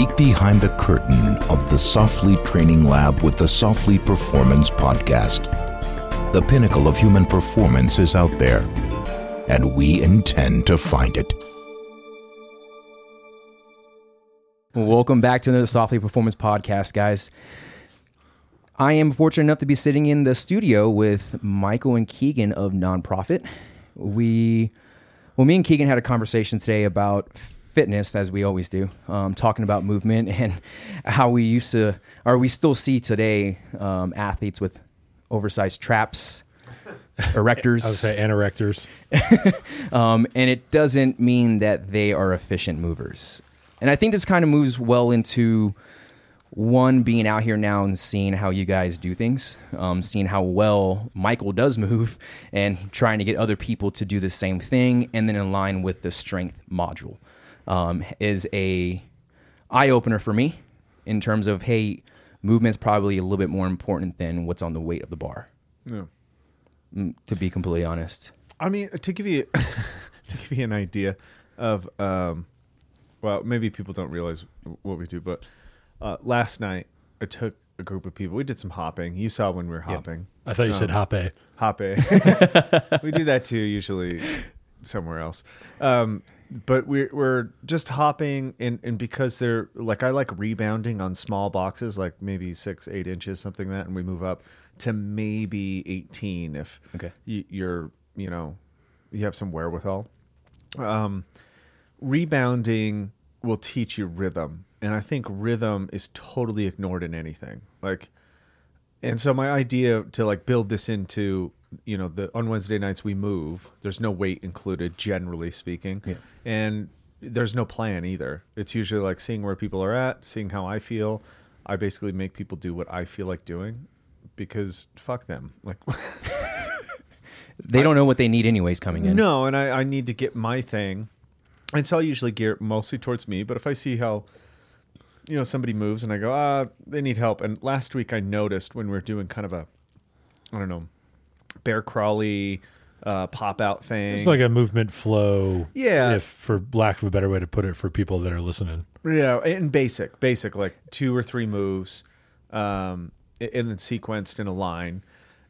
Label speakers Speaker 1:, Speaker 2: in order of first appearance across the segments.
Speaker 1: peek behind the curtain of the Softly Training Lab with the Softly Performance Podcast. The pinnacle of human performance is out there, and we intend to find it.
Speaker 2: Welcome back to another Softly Performance Podcast, guys. I am fortunate enough to be sitting in the studio with Michael and Keegan of Nonprofit. We, well, me and Keegan had a conversation today about fitness, as we always do, um, talking about movement and how we used to, or we still see today, um, athletes with oversized traps, erectors.
Speaker 3: I would say anorectors.
Speaker 2: um, and it doesn't mean that they are efficient movers. And I think this kind of moves well into one being out here now and seeing how you guys do things, um, seeing how well Michael does move, and trying to get other people to do the same thing, and then in line with the strength module um, is a eye opener for me in terms of hey, movement's probably a little bit more important than what's on the weight of the bar.
Speaker 4: Yeah.
Speaker 2: Mm, To be completely honest,
Speaker 4: I mean, to give you to give you an idea of, um, well, maybe people don't realize what we do, but uh, last night I took a group of people. We did some hopping. You saw when we were hopping.
Speaker 3: I thought you said hoppe.
Speaker 4: Hoppe. we do that too, usually somewhere else. Um, but we're we're just hopping, and and because they're like I like rebounding on small boxes, like maybe six, eight inches, something like that, and we move up to maybe eighteen if
Speaker 2: Okay.
Speaker 4: you, you're you know you have some wherewithal. Um, rebounding will teach you rhythm, and I think rhythm is totally ignored in anything. Like and so my idea to like build this into you know the on wednesday nights we move there's no weight included generally speaking.
Speaker 2: Yeah.
Speaker 4: and there's no plan either. It's usually like seeing where people are at seeing how i feel. I basically make people do what i feel like doing because fuck them. Like
Speaker 2: they don't know what they need anyways coming in.
Speaker 4: no and I, I need to get my thing. And so i usually gear it mostly towards me but if i see how you know somebody moves and i go ah they need help. And last week i noticed when we were doing kind of a i don't know bear crawly uh, pop out thing
Speaker 3: It's like a movement flow.
Speaker 4: Yeah.
Speaker 3: If for lack of a better way to put it for people that are listening.
Speaker 4: yeah and basic basic like two or three moves um and then sequenced in a line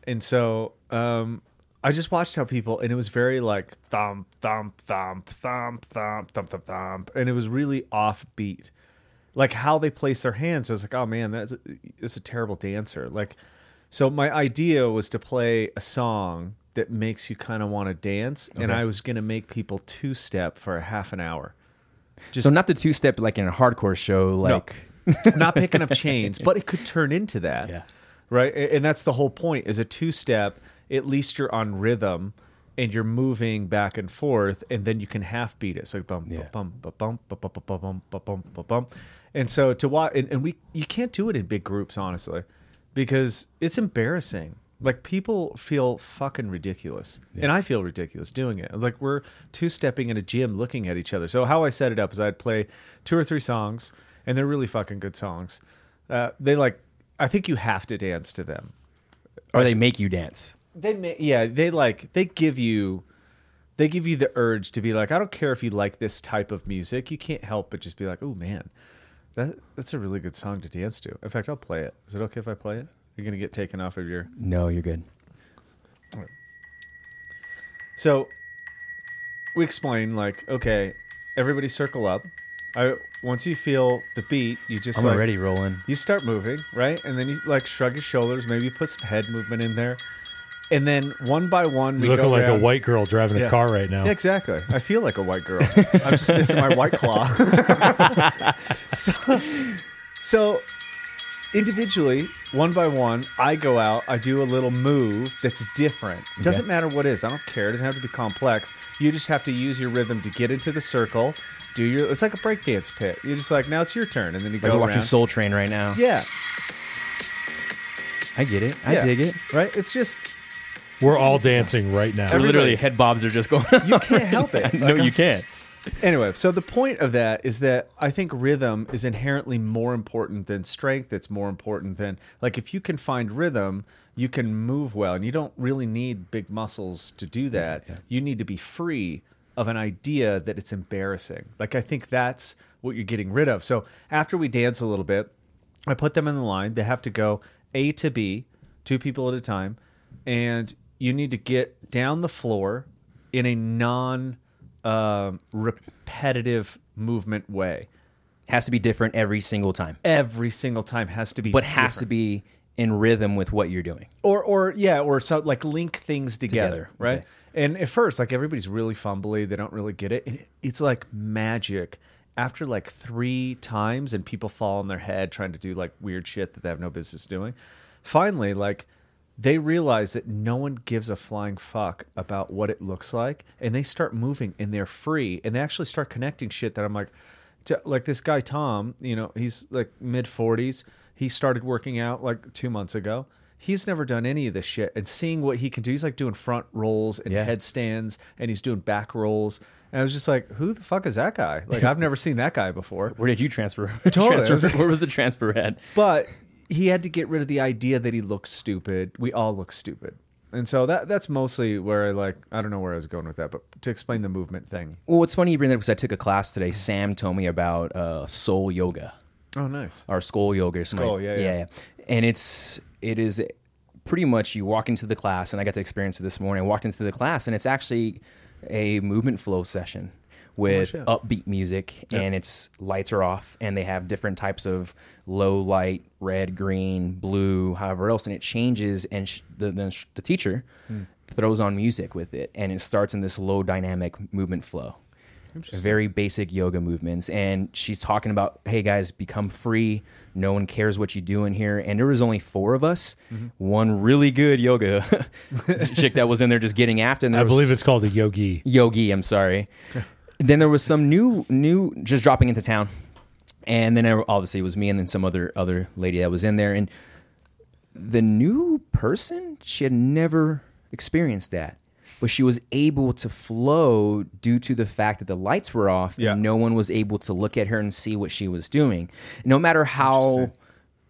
Speaker 4: and so um I just watched how people, and it was very like thump, thump, thump, thump, thump, thump, thump, thump, and it was really offbeat. Like how they place their hands, I was like, oh man, that's a, that's a terrible dancer. Like, so my idea was to play a song that makes you kind of want to dance, and I was gonna make people two step for a half an hour. Just
Speaker 2: so not the two step like in a hardcore show, like
Speaker 4: not picking up chains, but it could turn into that.
Speaker 3: Yeah.
Speaker 4: Right. And that's the whole point is a two step, at least you're on rhythm and you're moving back and forth and then you can half beat it. So bum
Speaker 2: Yeah.
Speaker 4: bum bum bum bum bum bum bum bum bum bum bum. And so to watch and, and we you can't do it in big groups, honestly, because it's embarrassing. Like people feel fucking ridiculous, and I feel ridiculous doing it. Like we're two stepping in a gym, looking at each other. So how I set it up is I'd play two or three songs, and they're really fucking good songs. Uh, they like, I think you have to dance to them.
Speaker 2: or they make you dance.
Speaker 4: They may, yeah, they like they give you, they give you the urge to be like, I don't care if you like this type of music, you can't help but just be like, oh man, that that's a really good song to dance to. In fact, I'll play it. Is it okay if I play it? You're gonna get taken off of your
Speaker 2: No, you're good.
Speaker 4: So we explain like, okay, everybody circle up. I once you feel the beat, you just
Speaker 2: I'm
Speaker 4: like,
Speaker 2: already rolling.
Speaker 4: You start moving, right? And then you like shrug your shoulders, maybe put some head movement in there. And then one by one, we
Speaker 3: You're looking
Speaker 4: go
Speaker 3: like
Speaker 4: around-
Speaker 3: a white girl driving
Speaker 4: Yeah.
Speaker 3: a car right now.
Speaker 4: Yeah, exactly. I feel like a white girl. I'm just missing my white claw. so, so individually, one by one, I go out, I do a little move that's different. Doesn't matter what it is. I don't care. It doesn't have to be complex. You just have to use your rhythm to get into the circle. Do your it's like a breakdance pit. You're just like, now it's your turn. And then you
Speaker 2: Like
Speaker 4: go
Speaker 2: we're watching
Speaker 4: around.
Speaker 2: Soul Train right now.
Speaker 4: Yeah.
Speaker 2: I get it. I
Speaker 4: yeah.
Speaker 2: dig it.
Speaker 4: Right? It's just
Speaker 3: We're all dancing right now.
Speaker 4: Everybody-
Speaker 2: Literally, head bobs are just going.
Speaker 4: you can't help it.
Speaker 2: no,
Speaker 4: Like, I'm
Speaker 2: you can't.
Speaker 4: Anyway, so the point of that is that I think rhythm is inherently more important than strength. It's more important than like if you can find rhythm, you can move well, and you don't really need big muscles to do that. You need to be free of an idea that it's embarrassing. Like I think that's what you're getting rid of. So after we dance a little bit, I put them in the line. They have to go A to B, two people at a time, and you need to get down the floor in a non um, repetitive movement way.
Speaker 2: Has to be different every single time,
Speaker 4: Every single time has to be,
Speaker 2: but has to be in rhythm with what you're doing.
Speaker 4: or or yeah, or so like link things together,
Speaker 2: Together,
Speaker 4: right?
Speaker 2: okay.
Speaker 4: And at first, like everybody's really fumbly, they don't really get it. And it- it's like magic. After like three times, and people fall on their head trying to do like weird shit that they have no business doing. Finally, like they realize that no one gives a flying fuck about what it looks like, and they start moving, and they're free, and they actually start connecting shit that I'm like, to, like this guy Tom, you know, he's like mid 40s. He started working out like two months ago. He's never done any of this shit, and seeing what he can do, he's like doing front rolls and
Speaker 2: Yeah.
Speaker 4: headstands, and he's doing back rolls. And I was just like, who the fuck is that guy? Like, I've never seen that guy before.
Speaker 2: Where did you transfer?
Speaker 4: Totally.
Speaker 2: transfer where was the transfer at?
Speaker 4: But he had to get rid of the idea that he looks stupid. We all look stupid. And so that that's mostly where I like I don't know where I was going with that, but to explain the movement thing.
Speaker 2: Well, what's funny you bring that up because I took a class today. Sam told me about uh, soul yoga
Speaker 4: Oh, nice.
Speaker 2: or skull yoga. Or something.
Speaker 4: Skull, yeah, yeah.
Speaker 2: And it's it is pretty much you walk into the class, and I got to experience it this morning. I walked into the class, and it's actually a movement flow session with
Speaker 4: shit.
Speaker 2: upbeat music, and it's lights are off, and they have different types of low light, red, green, blue, however else, and it changes, and sh- the, the the teacher
Speaker 4: Hmm.
Speaker 2: throws on music with it, and it starts in this low dynamic movement flow very basic yoga movements and she's talking about hey guys become free no one cares what you do in here and there was only four of us
Speaker 3: Mm-hmm.
Speaker 2: one really good yoga chick that was in there just getting after and
Speaker 3: I
Speaker 2: was-
Speaker 3: believe it's called a yogi.
Speaker 2: yogi i'm sorry then there was some new new just dropping into town. And then obviously it was me and then some other other lady that was in there. And the new person she had never experienced that. But she was able to flow due to the fact that the lights were off
Speaker 4: Yeah.
Speaker 2: and no one was able to look at her and see what she was doing. No matter how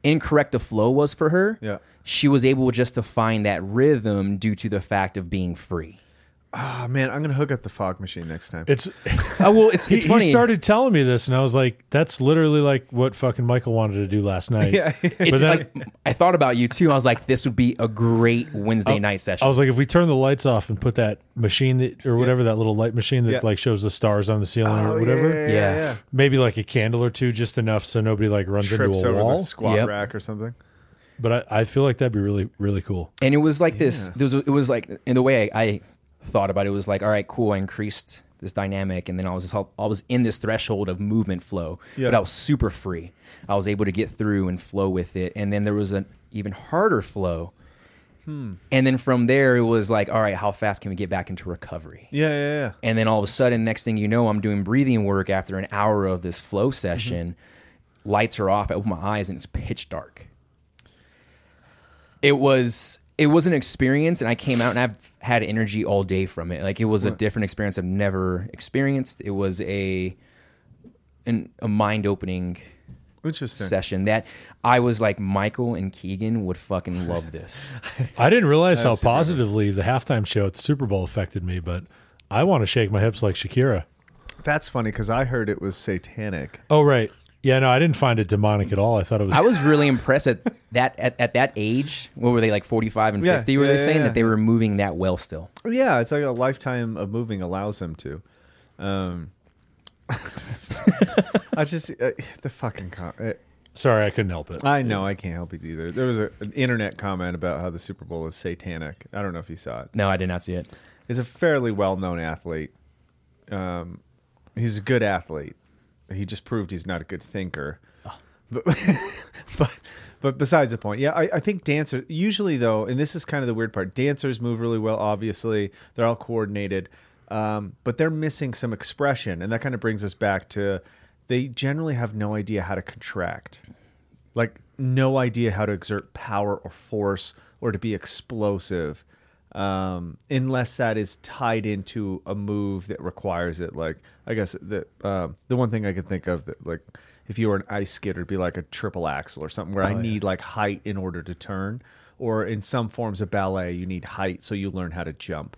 Speaker 2: incorrect the flow was for her
Speaker 4: Yeah.
Speaker 2: she was able just to find that rhythm due to the fact of being free
Speaker 4: Oh man, I'm gonna hook up the fog machine next time.
Speaker 3: It's
Speaker 2: oh well it's
Speaker 3: he,
Speaker 2: funny
Speaker 3: he started telling me this, and I was like, "That's literally like what fucking Michael wanted to do last night."
Speaker 4: Yeah.
Speaker 2: it's
Speaker 3: then
Speaker 2: like I thought about you too. I was like, this would be a great Wednesday night session.
Speaker 3: I was like, if we turn the lights off and put that machine that, or whatever that little light machine that
Speaker 4: Yeah.
Speaker 3: like shows the stars on the ceiling
Speaker 4: Oh,
Speaker 3: or whatever,
Speaker 4: Yeah, yeah,
Speaker 2: Yeah.
Speaker 4: yeah.
Speaker 3: maybe like a candle or two, just enough so nobody like runs
Speaker 4: Trips
Speaker 3: into a
Speaker 4: over
Speaker 3: wall.
Speaker 4: the squat
Speaker 2: Yep.
Speaker 4: rack or something.
Speaker 3: But I, I feel like that'd be really really cool.
Speaker 2: and it was like this. There was, it was like in the way I, I thought about it, was like, all right, cool. I increased this dynamic, and then I was I was in this threshold of movement flow,
Speaker 4: Yeah.
Speaker 2: but I was super free. I was able to get through and flow with it, and then there was an even harder flow.
Speaker 4: Hmm.
Speaker 2: And then from there, it was like, all right, how fast can we get back into recovery?
Speaker 4: Yeah, yeah, yeah.
Speaker 2: And then all of a sudden, next thing you know, I'm doing breathing work after an hour of this flow session. Lights are off. I open my eyes and it's pitch dark. It was it was an experience, and I came out and I've had energy all day from it. Like it was a different experience I've never experienced. It was a an, a mind opening
Speaker 4: Interesting.
Speaker 2: session that I was like Michael and Keegan would fucking love this.
Speaker 3: I didn't realize how positively the halftime show at the Super Bowl affected me, but I want to shake my hips like Shakira.
Speaker 4: That's funny because I heard it was satanic.
Speaker 3: Oh right, yeah, no, I didn't find it demonic at all. I thought it was.
Speaker 2: I was really impressed at that at, at that age. What were they like forty five and
Speaker 4: Yeah,
Speaker 2: fifty? Were
Speaker 4: yeah,
Speaker 2: they
Speaker 4: yeah,
Speaker 2: saying
Speaker 4: yeah.
Speaker 2: that they were moving that well still?
Speaker 4: Yeah, it's like a lifetime of moving allows them to. Um, I just uh, the fucking com- uh,
Speaker 3: sorry, I couldn't help it.
Speaker 4: I know I can't help it either. There was a, an internet comment about how the Super Bowl is satanic. I don't know if you saw it.
Speaker 2: No, I did not see it.
Speaker 4: He's a fairly well-known athlete. Um, he's a good athlete. He just proved he's not a good thinker. But, but but besides the point, yeah, I, I think dancers usually though, and this is kind of the weird part. Dancers move really well. Obviously, they're all coordinated, um, but they're missing some expression, and that kind of brings us back to they generally have no idea how to contract like no idea how to exert power or force or to be explosive um, unless that is tied into a move that requires it. Like i guess the um, the one thing i could think of that like if you were an ice skater it'd be like a triple axel or something where i need like height in order to turn. Or in some forms of ballet you need height so you learn how to jump.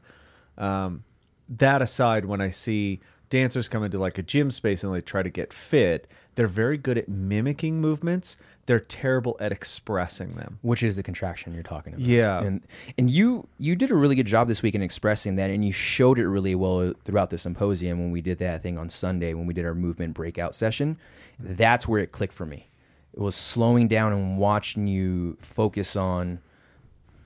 Speaker 4: Um, that aside when i see dancers come into like a gym space and they try to get fit, they're very good at mimicking movements. They're terrible at expressing them.
Speaker 2: which is the contraction you're talking about.
Speaker 4: Yeah.
Speaker 2: and and you you did a really good job this week in expressing that, and you showed it really well throughout the symposium when we did that thing on Sunday when we did our movement breakout session. That's where it clicked for me. It was slowing down and watching you focus on.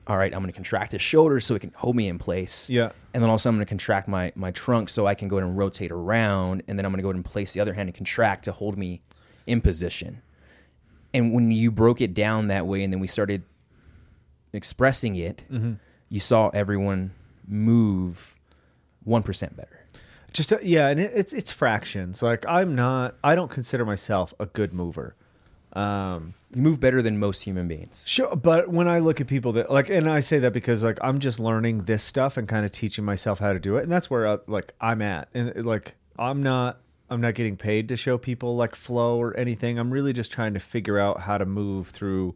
Speaker 2: All right, I'm going to contract his shoulders so it can hold me in place.
Speaker 4: Yeah.
Speaker 2: And then also I'm going to contract my my trunk so I can go ahead and rotate around, and then I'm going to go ahead and place the other hand and contract to hold me in position. And when you broke it down that way, and then we started expressing it,
Speaker 4: Mm-hmm.
Speaker 2: you saw everyone move one percent better.
Speaker 4: Just uh, yeah, and it, it's it's fractions. Like I'm not. I don't consider myself a good mover. Um,
Speaker 2: You move better than most human beings.
Speaker 4: Sure, but when I look at people that like, and I say that because like I'm just learning this stuff and kind of teaching myself how to do it, and that's where uh, like I'm at, and like I'm not, I'm not getting paid to show people like flow or anything. I'm really just trying to figure out how to move through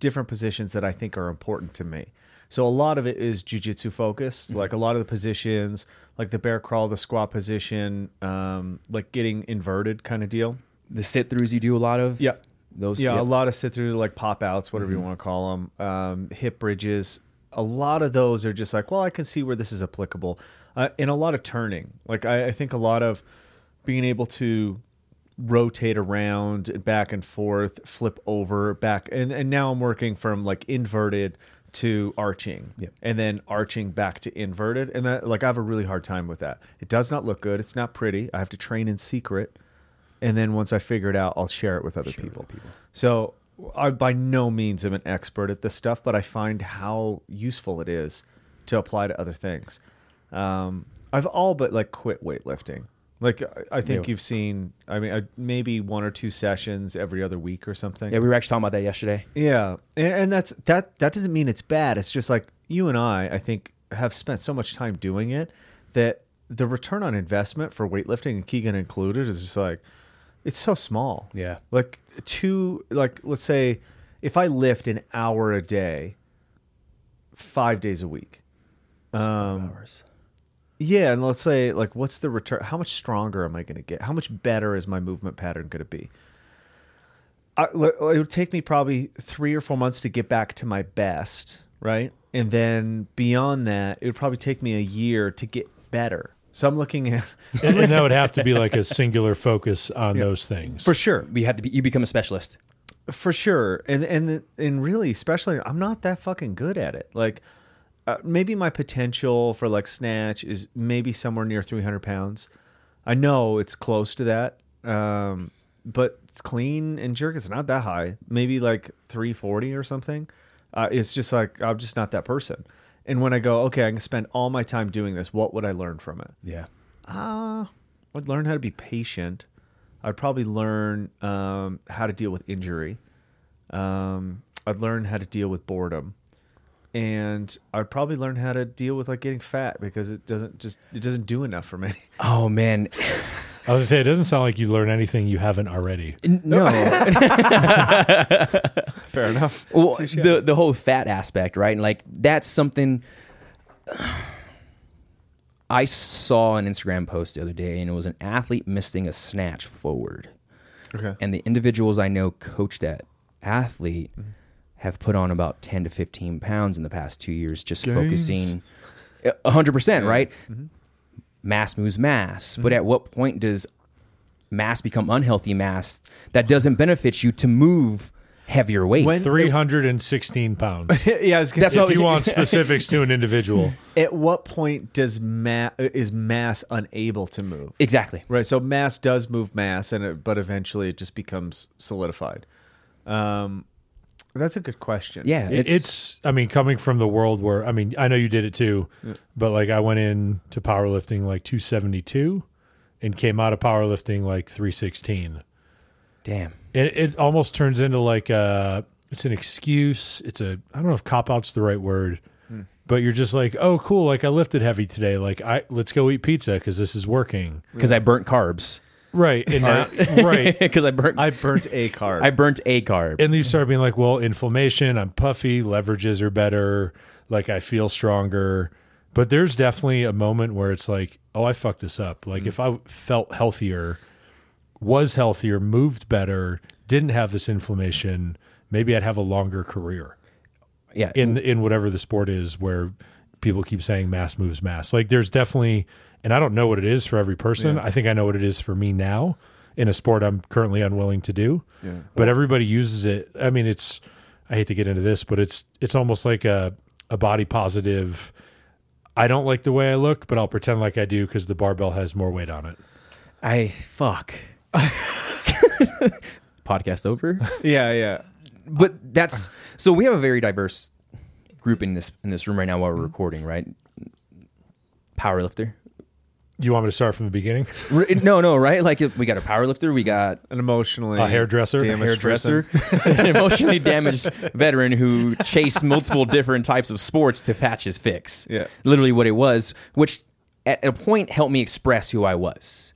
Speaker 4: different positions that I think are important to me. So a lot of it is jujitsu focused, like a lot of the positions, like the bear crawl, the squat position, um, like getting inverted kind of deal.
Speaker 2: The sit throughs you do a lot of.
Speaker 4: Yeah.
Speaker 2: Those.
Speaker 4: Yeah,
Speaker 2: yep.
Speaker 4: a lot of sit throughs, like pop outs, whatever you want to call them, um, hip bridges. A lot of those are just like, well, I can see where this is applicable, uh, and a lot of turning. Like I, I think a lot of being able to rotate around, back and forth, flip over, back, and and now I'm working from like inverted to arching,
Speaker 2: Yep.
Speaker 4: and then arching back to inverted, and that like I have a really hard time with that. It does not look good. It's not pretty. I have to train in secret and then once I figure it out, I'll share it with other
Speaker 2: Share
Speaker 4: people.
Speaker 2: other people.
Speaker 4: So I by no means am an expert at this stuff, but I find how useful it is to apply to other things. Um, I've all but like quit weightlifting. Like I- I think
Speaker 2: Yeah.
Speaker 4: you've seen. I mean, I, maybe one or two sessions every other week or something.
Speaker 2: Yeah, we were actually talking about that yesterday.
Speaker 4: Yeah, and, and that's that. That doesn't mean it's bad. It's just like you and I. I think have spent so much time doing it that the return on investment for weightlifting and Keegan included is just like it's so small.
Speaker 2: Yeah.
Speaker 4: like two. Like let's say if I lift an hour a day, five days a week. Um,
Speaker 2: hours.
Speaker 4: yeah, and let's say like what's the return? How much stronger am I going to get? How much better is my movement pattern going to be? I, it would take me probably three or four months to get back to my best, right? And then beyond that, it would probably take me a year to get better. So I'm looking at
Speaker 3: and, and that would have to be like a singular focus on those things.
Speaker 4: for sure,
Speaker 2: We had to be. You become a specialist.
Speaker 4: for sure, and and and really, especially, I'm not that fucking good at it. Like, uh, maybe my potential for like snatch is maybe somewhere near 300 pounds. I know it's close to that, um, but it's clean and jerk is not that high. Maybe like 340 or something. Uh, it's just like I'm just not that person. And when I go, okay, I can spend all my time doing this. What would I learn from it?
Speaker 2: Yeah.
Speaker 4: Uh, I'd learn how to be patient. I'd probably learn um, how to deal with injury. Um, I'd learn how to deal with boredom, and I'd probably learn how to deal with like getting fat because it doesn't just it doesn't do enough for me.
Speaker 2: Oh man,
Speaker 3: I was gonna say it doesn't sound like you learn anything you haven't already.
Speaker 2: no.
Speaker 4: Fair enough.
Speaker 2: well, the the whole fat aspect, right? And like that's something I saw an Instagram post the other day, and it was an athlete missing a snatch forward,
Speaker 4: Okay.
Speaker 2: and the individuals I know coached that athlete
Speaker 4: Mm-hmm.
Speaker 2: have put on about ten to fifteen pounds in the past two years, just
Speaker 4: Gains.
Speaker 2: focusing hundred percent, right?
Speaker 4: Mm-hmm.
Speaker 2: Mass moves mass, but at what point does mass become unhealthy mass that doesn't benefit you to move heavier weight?
Speaker 4: When-
Speaker 3: Three hundred and sixteen pounds.
Speaker 4: yeah, was
Speaker 2: That's
Speaker 4: say,
Speaker 2: all-
Speaker 3: if you want specifics to an individual,
Speaker 4: at what point does ma- is mass unable to move?
Speaker 2: exactly.
Speaker 4: Right. So mass does move mass, and it, but eventually it just becomes solidified. Um, that's a good question.
Speaker 2: Yeah,
Speaker 3: It- it's, I mean coming from the world where I mean I know you did it too, but like I went in to powerlifting like 272 and came out of powerlifting like 316.
Speaker 2: damn.
Speaker 3: It it almost turns into like a it's an excuse. It's a I don't know if cop out's the right word. Hmm. But you're just like, "Oh, cool, like I lifted heavy today. Like I let's go eat pizza cuz this is working."
Speaker 2: Because I burnt carbs.
Speaker 3: Right. And now, right.
Speaker 2: Because I burnt.
Speaker 4: I burnt a card.
Speaker 2: I burnt a carb.
Speaker 3: And you start being like, well, inflammation, I'm puffy, leverages are better, like I feel stronger. But there's definitely a moment where it's like, oh, I fucked this up. Like mm. if I felt healthier, was healthier, moved better, didn't have this inflammation, maybe I'd have a longer career
Speaker 2: Yeah.
Speaker 3: in in whatever the sport is where people keep saying mass moves mass. Like there's definitely and I don't know what it is for every person. I think I know what it is for me now in a sport I'm currently unwilling to do.
Speaker 4: Yeah.
Speaker 3: But everybody uses it. I mean it's I hate to get into this, but it's it's almost like a a body positive I don't like the way I look, but I'll pretend like I do because the barbell has more weight on it.
Speaker 2: I fuck. Podcast over.
Speaker 4: Yeah, yeah.
Speaker 2: but that's so we have a very diverse group in this in this room right now while we're recording, right? Powerlifter.
Speaker 3: You want me to start from the beginning?
Speaker 2: No, no, right? Like we got a power lifter, we got
Speaker 4: An emotionally
Speaker 3: A hairdresser?
Speaker 4: damaged
Speaker 2: hairdresser, an emotionally damaged veteran who chased multiple different types of sports to patch his fix.
Speaker 4: Yeah.
Speaker 2: Literally what it was, which at a point helped me express who I was.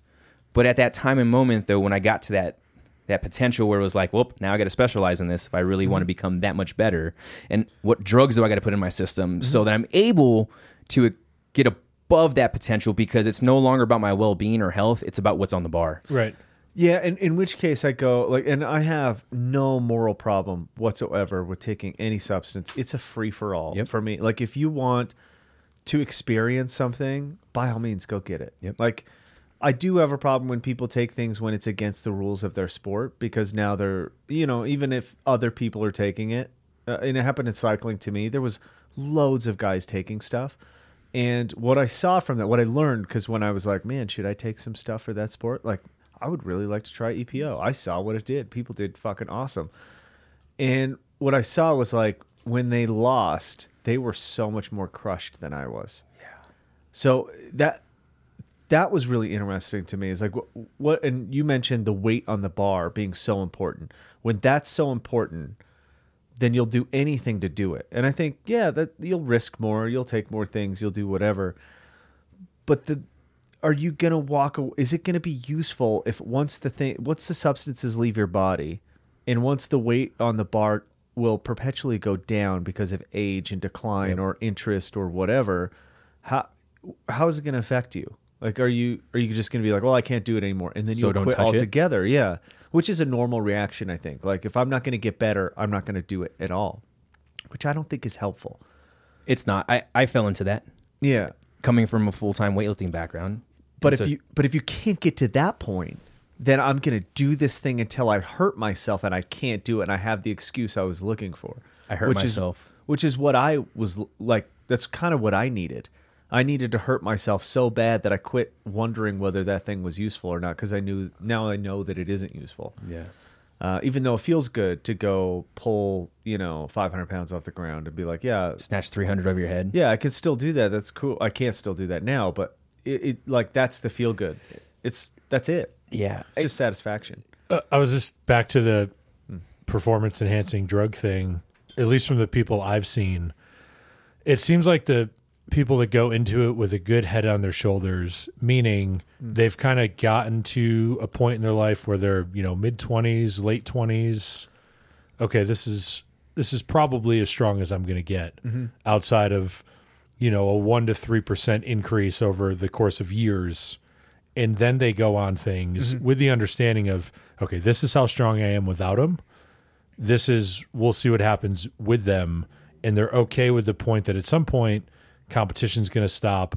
Speaker 2: But at that time and moment though, when I got to that that potential where it was like, well, now I got to specialize in this if I really want to mm-hmm. become that much better. And what drugs do I got to put in my system mm-hmm. so that I'm able to get above that potential because it's no longer about my well being or health. It's about what's on the bar.
Speaker 3: Right.
Speaker 4: Yeah, and in which case I go like, and I have no moral problem whatsoever with taking any substance. It's a free for all
Speaker 2: Yep.
Speaker 4: for me. Like if you want to experience something, by all means, go get it.
Speaker 2: Yep.
Speaker 4: Like I do have a problem when people take things when it's against the rules of their sport because now they're, you know, even if other people are taking it, uh, and it happened in cycling to me. There was loads of guys taking stuff. And what I saw from that, what I learned, because when I was like, man, should I take some stuff for that sport? Like, I would really like to try EPO. I saw what it did. People did fucking awesome. And what I saw was like, when they lost, they were so much more crushed than I was. Yeah. So that that was really interesting to me. Is like what, what, and you mentioned the weight on the bar being so important. When that's so important, then you'll do anything to do it. And I think, yeah, that you'll risk more, you'll take more things, you'll do whatever. But the are you gonna walk? Is it gonna be useful if once the thing, once the substances leave your body, and once the weight on the bar will perpetually go down because of age and decline
Speaker 2: Yep.
Speaker 4: or interest or whatever, how how is it gonna affect you? Like, are you are you just gonna be like, well, I can't do it anymore, and then
Speaker 2: So
Speaker 4: you'll
Speaker 2: don't
Speaker 4: quit
Speaker 2: touch it?
Speaker 4: altogether? Yeah, which is a normal reaction, I think. Like, if I'm not gonna get better, I'm not gonna do it at all, which I don't think is helpful.
Speaker 2: It's not. I, I fell into that
Speaker 4: Yeah,
Speaker 2: coming from a full time weightlifting background.
Speaker 4: But if
Speaker 2: a-
Speaker 4: you but if you can't get to that point, then I'm gonna do this thing until I hurt myself and I can't do it, and I have the excuse I was looking for.
Speaker 2: I hurt
Speaker 4: which
Speaker 2: myself.
Speaker 4: is, which is what I was like. That's kind of what I needed. I needed to hurt myself so bad that I quit wondering whether that thing was useful or not because I knew now I know that it isn't useful.
Speaker 2: yeah.
Speaker 4: Uh, even though it feels good to go pull, you know, 500 pounds off the ground and be like, yeah,
Speaker 2: Snatch 300 over your head.
Speaker 4: yeah, I can still do that. That's cool. I can't still do that now, but it, it like that's the feel good. It's that's it.
Speaker 2: Yeah.
Speaker 4: It's just satisfaction.
Speaker 3: Uh, I was just back to the performance enhancing drug thing, at least from the people I've seen. It seems like the people that go into it with a good head on their shoulders, meaning mm. they've kind of gotten to a point in their life where they're, you know, mid 20s, late 20s. Okay, this is this is probably as strong as I'm going to get mm-hmm. outside of, you know, a 1 to 3% increase over the course of years. And then they go on things mm-hmm. with the understanding of okay this is how strong i am without them this is we'll see what happens with them. And they're okay with the point that at some point competition's going to stop.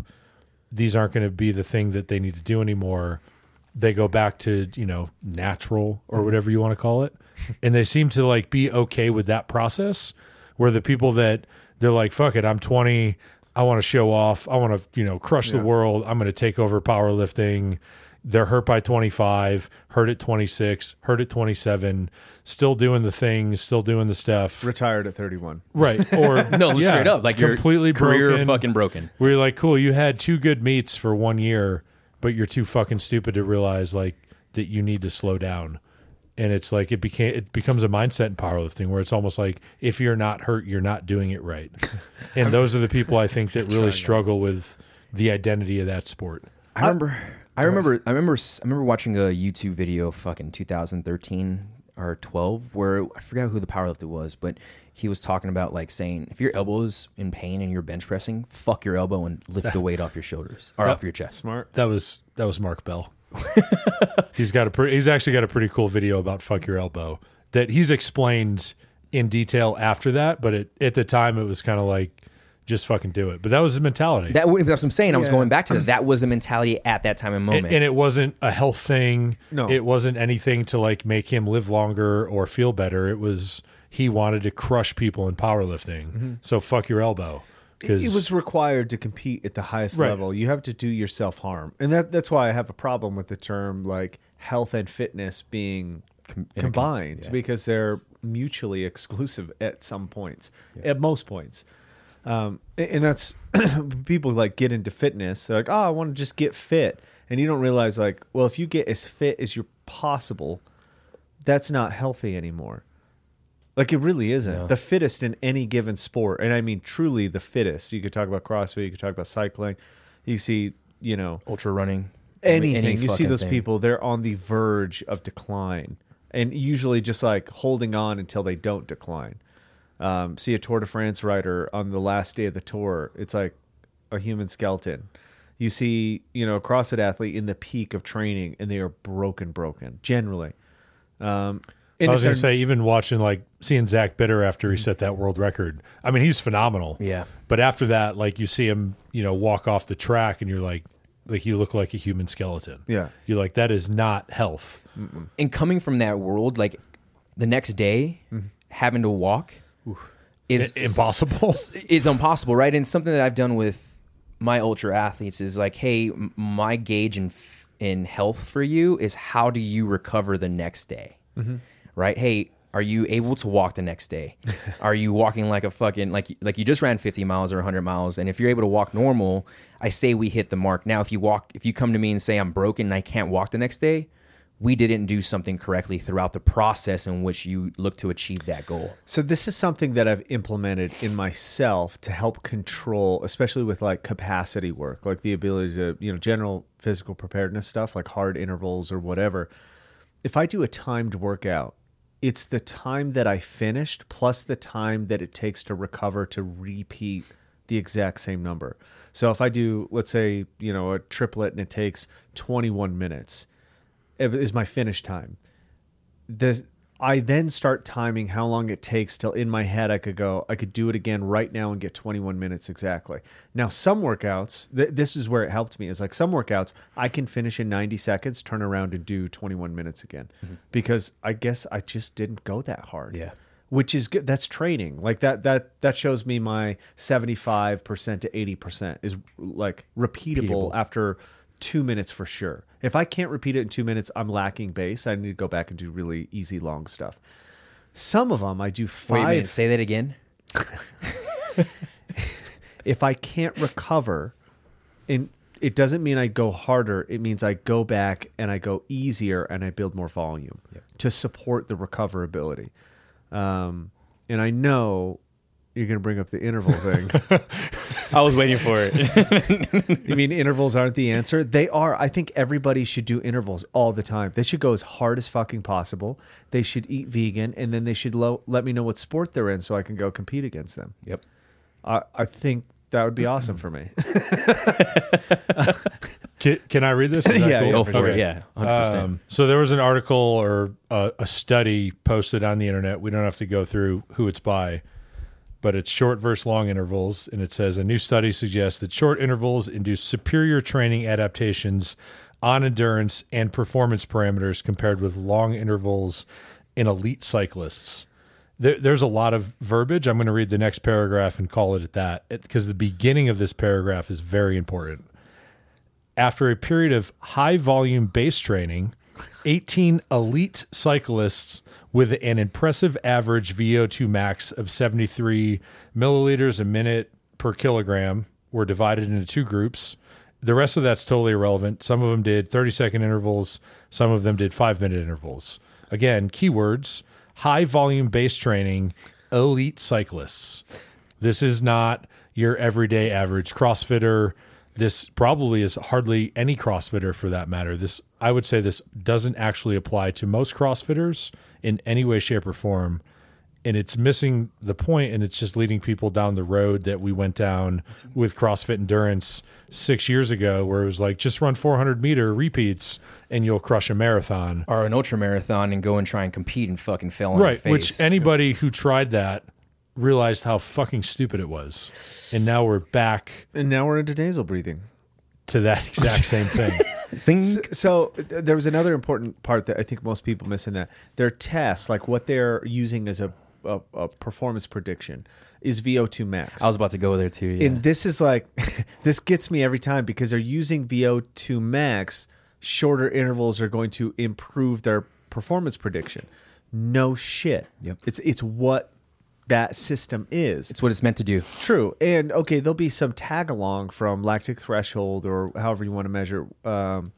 Speaker 3: These aren't going to be the thing that they need to do anymore. They go back to you know natural or mm-hmm. whatever you want to call it. And they seem to like be okay with that process where the people that they're like fuck it i'm 20 i want to show off. I want to you know crush the world. I'm going to take over powerlifting they're hurt by 25 hurt at 26 hurt at 27 still doing the things still doing the stuff
Speaker 4: Retired at 31.
Speaker 3: right or
Speaker 2: No,
Speaker 3: yeah,
Speaker 2: straight up. Like your
Speaker 3: completely
Speaker 2: career
Speaker 3: broken
Speaker 2: fucking broken.
Speaker 3: where you're like, cool, you had two good meets for one year, but you're too fucking stupid to realize like that you need to slow down. And it's like it became it becomes a mindset in powerlifting where it's almost like if you're not hurt, you're not doing it right. and those are the people I think that really struggle with the identity of that sport.
Speaker 2: I remember, I remember, I remember, I remember watching a YouTube video, fucking 2013 or 12, where I forgot who the powerlifter was, but he was talking about like saying if your elbow is in pain and you're bench pressing, fuck your elbow and lift the weight off your shoulders or off your chest.
Speaker 4: Smart.
Speaker 3: That was that was Mark Bell. he's got a pre- he's actually got a pretty cool video about fuck your elbow that he's explained in detail after that, but it, at the time it was kind of like just fucking do it. But that was his mentality.
Speaker 2: That that's what I'm saying. I was
Speaker 4: Yeah.
Speaker 2: going back to that. That was the mentality at that time and
Speaker 3: and,
Speaker 2: moment.
Speaker 3: and it wasn't a health thing.
Speaker 4: No.
Speaker 3: it wasn't anything to like make him live longer or feel better. It was he wanted to crush people in powerlifting. Mm-hmm. So fuck your elbow because
Speaker 4: It was required to compete at the highest
Speaker 3: Right.
Speaker 4: level. You have to do yourself harm, and that that's why I have a problem with the term like health and fitness being combined because they're mutually exclusive at some points, at most points. Um, and that's people like get into fitness. They're like, oh, I want to just get fit, and you don't realize like, well, if you get as fit as you're possible, that's not healthy anymore. Like it really isn't.
Speaker 2: No.
Speaker 4: The fittest in any given sport, and I mean truly the fittest. You could talk about CrossFit, you could talk about cycling. You see, you know,
Speaker 2: ultra running,
Speaker 4: anything.
Speaker 2: any
Speaker 4: you see those
Speaker 2: thing.
Speaker 4: people, they're on the verge of decline, and usually just like holding on until they don't decline. Um, see a Tour de France rider on the last day of the tour, it's like a human skeleton. You see, you know, a CrossFit athlete in the peak of training, and they are broken, broken generally. Um, and
Speaker 3: I was gonna say even watching like seeing Zach Bitter after he set that world record. I mean, he's phenomenal.
Speaker 2: Yeah.
Speaker 3: But after that, like you see him, you know, walk off the track, and you're like, like you look like a human skeleton.
Speaker 4: Yeah.
Speaker 3: You're like that is not health.
Speaker 2: and coming from that world, like the next day, having to walk is
Speaker 3: I- impossible.
Speaker 2: is impossible, right? And something that I've done with my ultra athletes is like, hey, m- my gauge in f- in health for you is how do you recover the next day, mm-hmm. right? Hey, are you able to walk the next day? are you walking like a fucking like like you just ran 50 miles or 100 miles? And if you're able to walk normal, I say we hit the mark. Now, if you walk, if you come to me and say I'm broken and I can't walk the next day. We didn't do something correctly throughout the process in which you look to achieve that goal.
Speaker 4: So this is something that I've implemented in myself to help control, especially with like capacity work, like the ability to, you know, general physical preparedness stuff, like hard intervals or whatever. If I do a timed workout, it's the time that I finished plus the time that it takes to recover to repeat the exact same number. So if I do, let's say, you know, a triplet and it takes 21 minutes, is my finish time this I then start timing how long it takes till in my head I could go I could do it again right now and get 21 minutes exactly. Now some workouts th- this is where it helped me is like some workouts I can finish in 90 seconds turn around and do 21 minutes again mm-hmm. because I guess I just didn't go that hard.
Speaker 2: Yeah.
Speaker 4: Which is good that's training. Like that that that shows me my 75% to 80% is like repeatable,
Speaker 2: Repeatable.
Speaker 4: after 2 minutes for sure. If I can't repeat it in 2 minutes I'm lacking base. I need to go back and do really easy long stuff. Some of them I do
Speaker 2: Wait a minute,
Speaker 4: five.
Speaker 2: say that again.
Speaker 4: if I can't recover, and it doesn't mean I go harder. It means I go back and I go easier and I build more volume to support the recoverability. Um, and I know you're going to bring up the interval thing.
Speaker 2: I was waiting for it.
Speaker 4: you mean intervals aren't the answer? They are. I think everybody should do intervals all the time. They should go as hard as fucking possible. They should eat vegan, and then they should lo- let me know what sport they're in so I can go compete against them.
Speaker 2: yep.
Speaker 4: I, I think that would be awesome for me.
Speaker 3: Can, can I read this? Is that
Speaker 4: Yeah,
Speaker 3: cool?
Speaker 2: Go
Speaker 4: for
Speaker 2: for it. Yeah, hundred percent.
Speaker 3: Um, so there was an article or a, a study posted on the internet. We don't have to go through who it's by, but it's short versus long intervals, and it says a new study suggests that short intervals induce superior training adaptations on endurance and performance parameters compared with long intervals in elite cyclists. There, there's a lot of verbiage. I'm going to read the next paragraph and call it at that because the beginning of this paragraph is very important after a period of high volume base training, 18 elite cyclists with an impressive average VO2 max of 73 milliliters a minute per kilogram were divided into two groups. The rest of that's totally irrelevant. Some of them did 30 second intervals, some of them did five minute intervals. Again, keywords high volume base training, elite cyclists. This is not your everyday average CrossFitter. This probably is hardly any CrossFitter for that matter. This I would say this doesn't actually apply to most CrossFitters in any way, shape, or form. and it's missing the point and it's just leading people down the road that we went down with CrossFit Endurance six years ago, where it was like just run 400 meter repeats and you'll crush a marathon.
Speaker 2: Or an ultra marathon and go and try and compete and fucking fail on
Speaker 3: Right.
Speaker 2: face.
Speaker 3: Which anybody who tried that realized how fucking stupid it was. And now we're back
Speaker 4: And now we're into nasal breathing.
Speaker 3: to that exact same thing.
Speaker 2: Zing.
Speaker 4: So, so uh, there was another important part that I think most people miss in that their tests, like what they're using as a, a, a performance prediction, is VO2 max.
Speaker 2: I was about to go there too. Yeah.
Speaker 4: And this is like, this gets me every time because they're using VO2 max. Shorter intervals are going to improve their performance prediction. No shit.
Speaker 2: Yep.
Speaker 4: It's it's what that system is.
Speaker 2: it's what it's meant to do.
Speaker 4: True. And okay, there'll be some tag along from lactic threshold or however you want to measure um,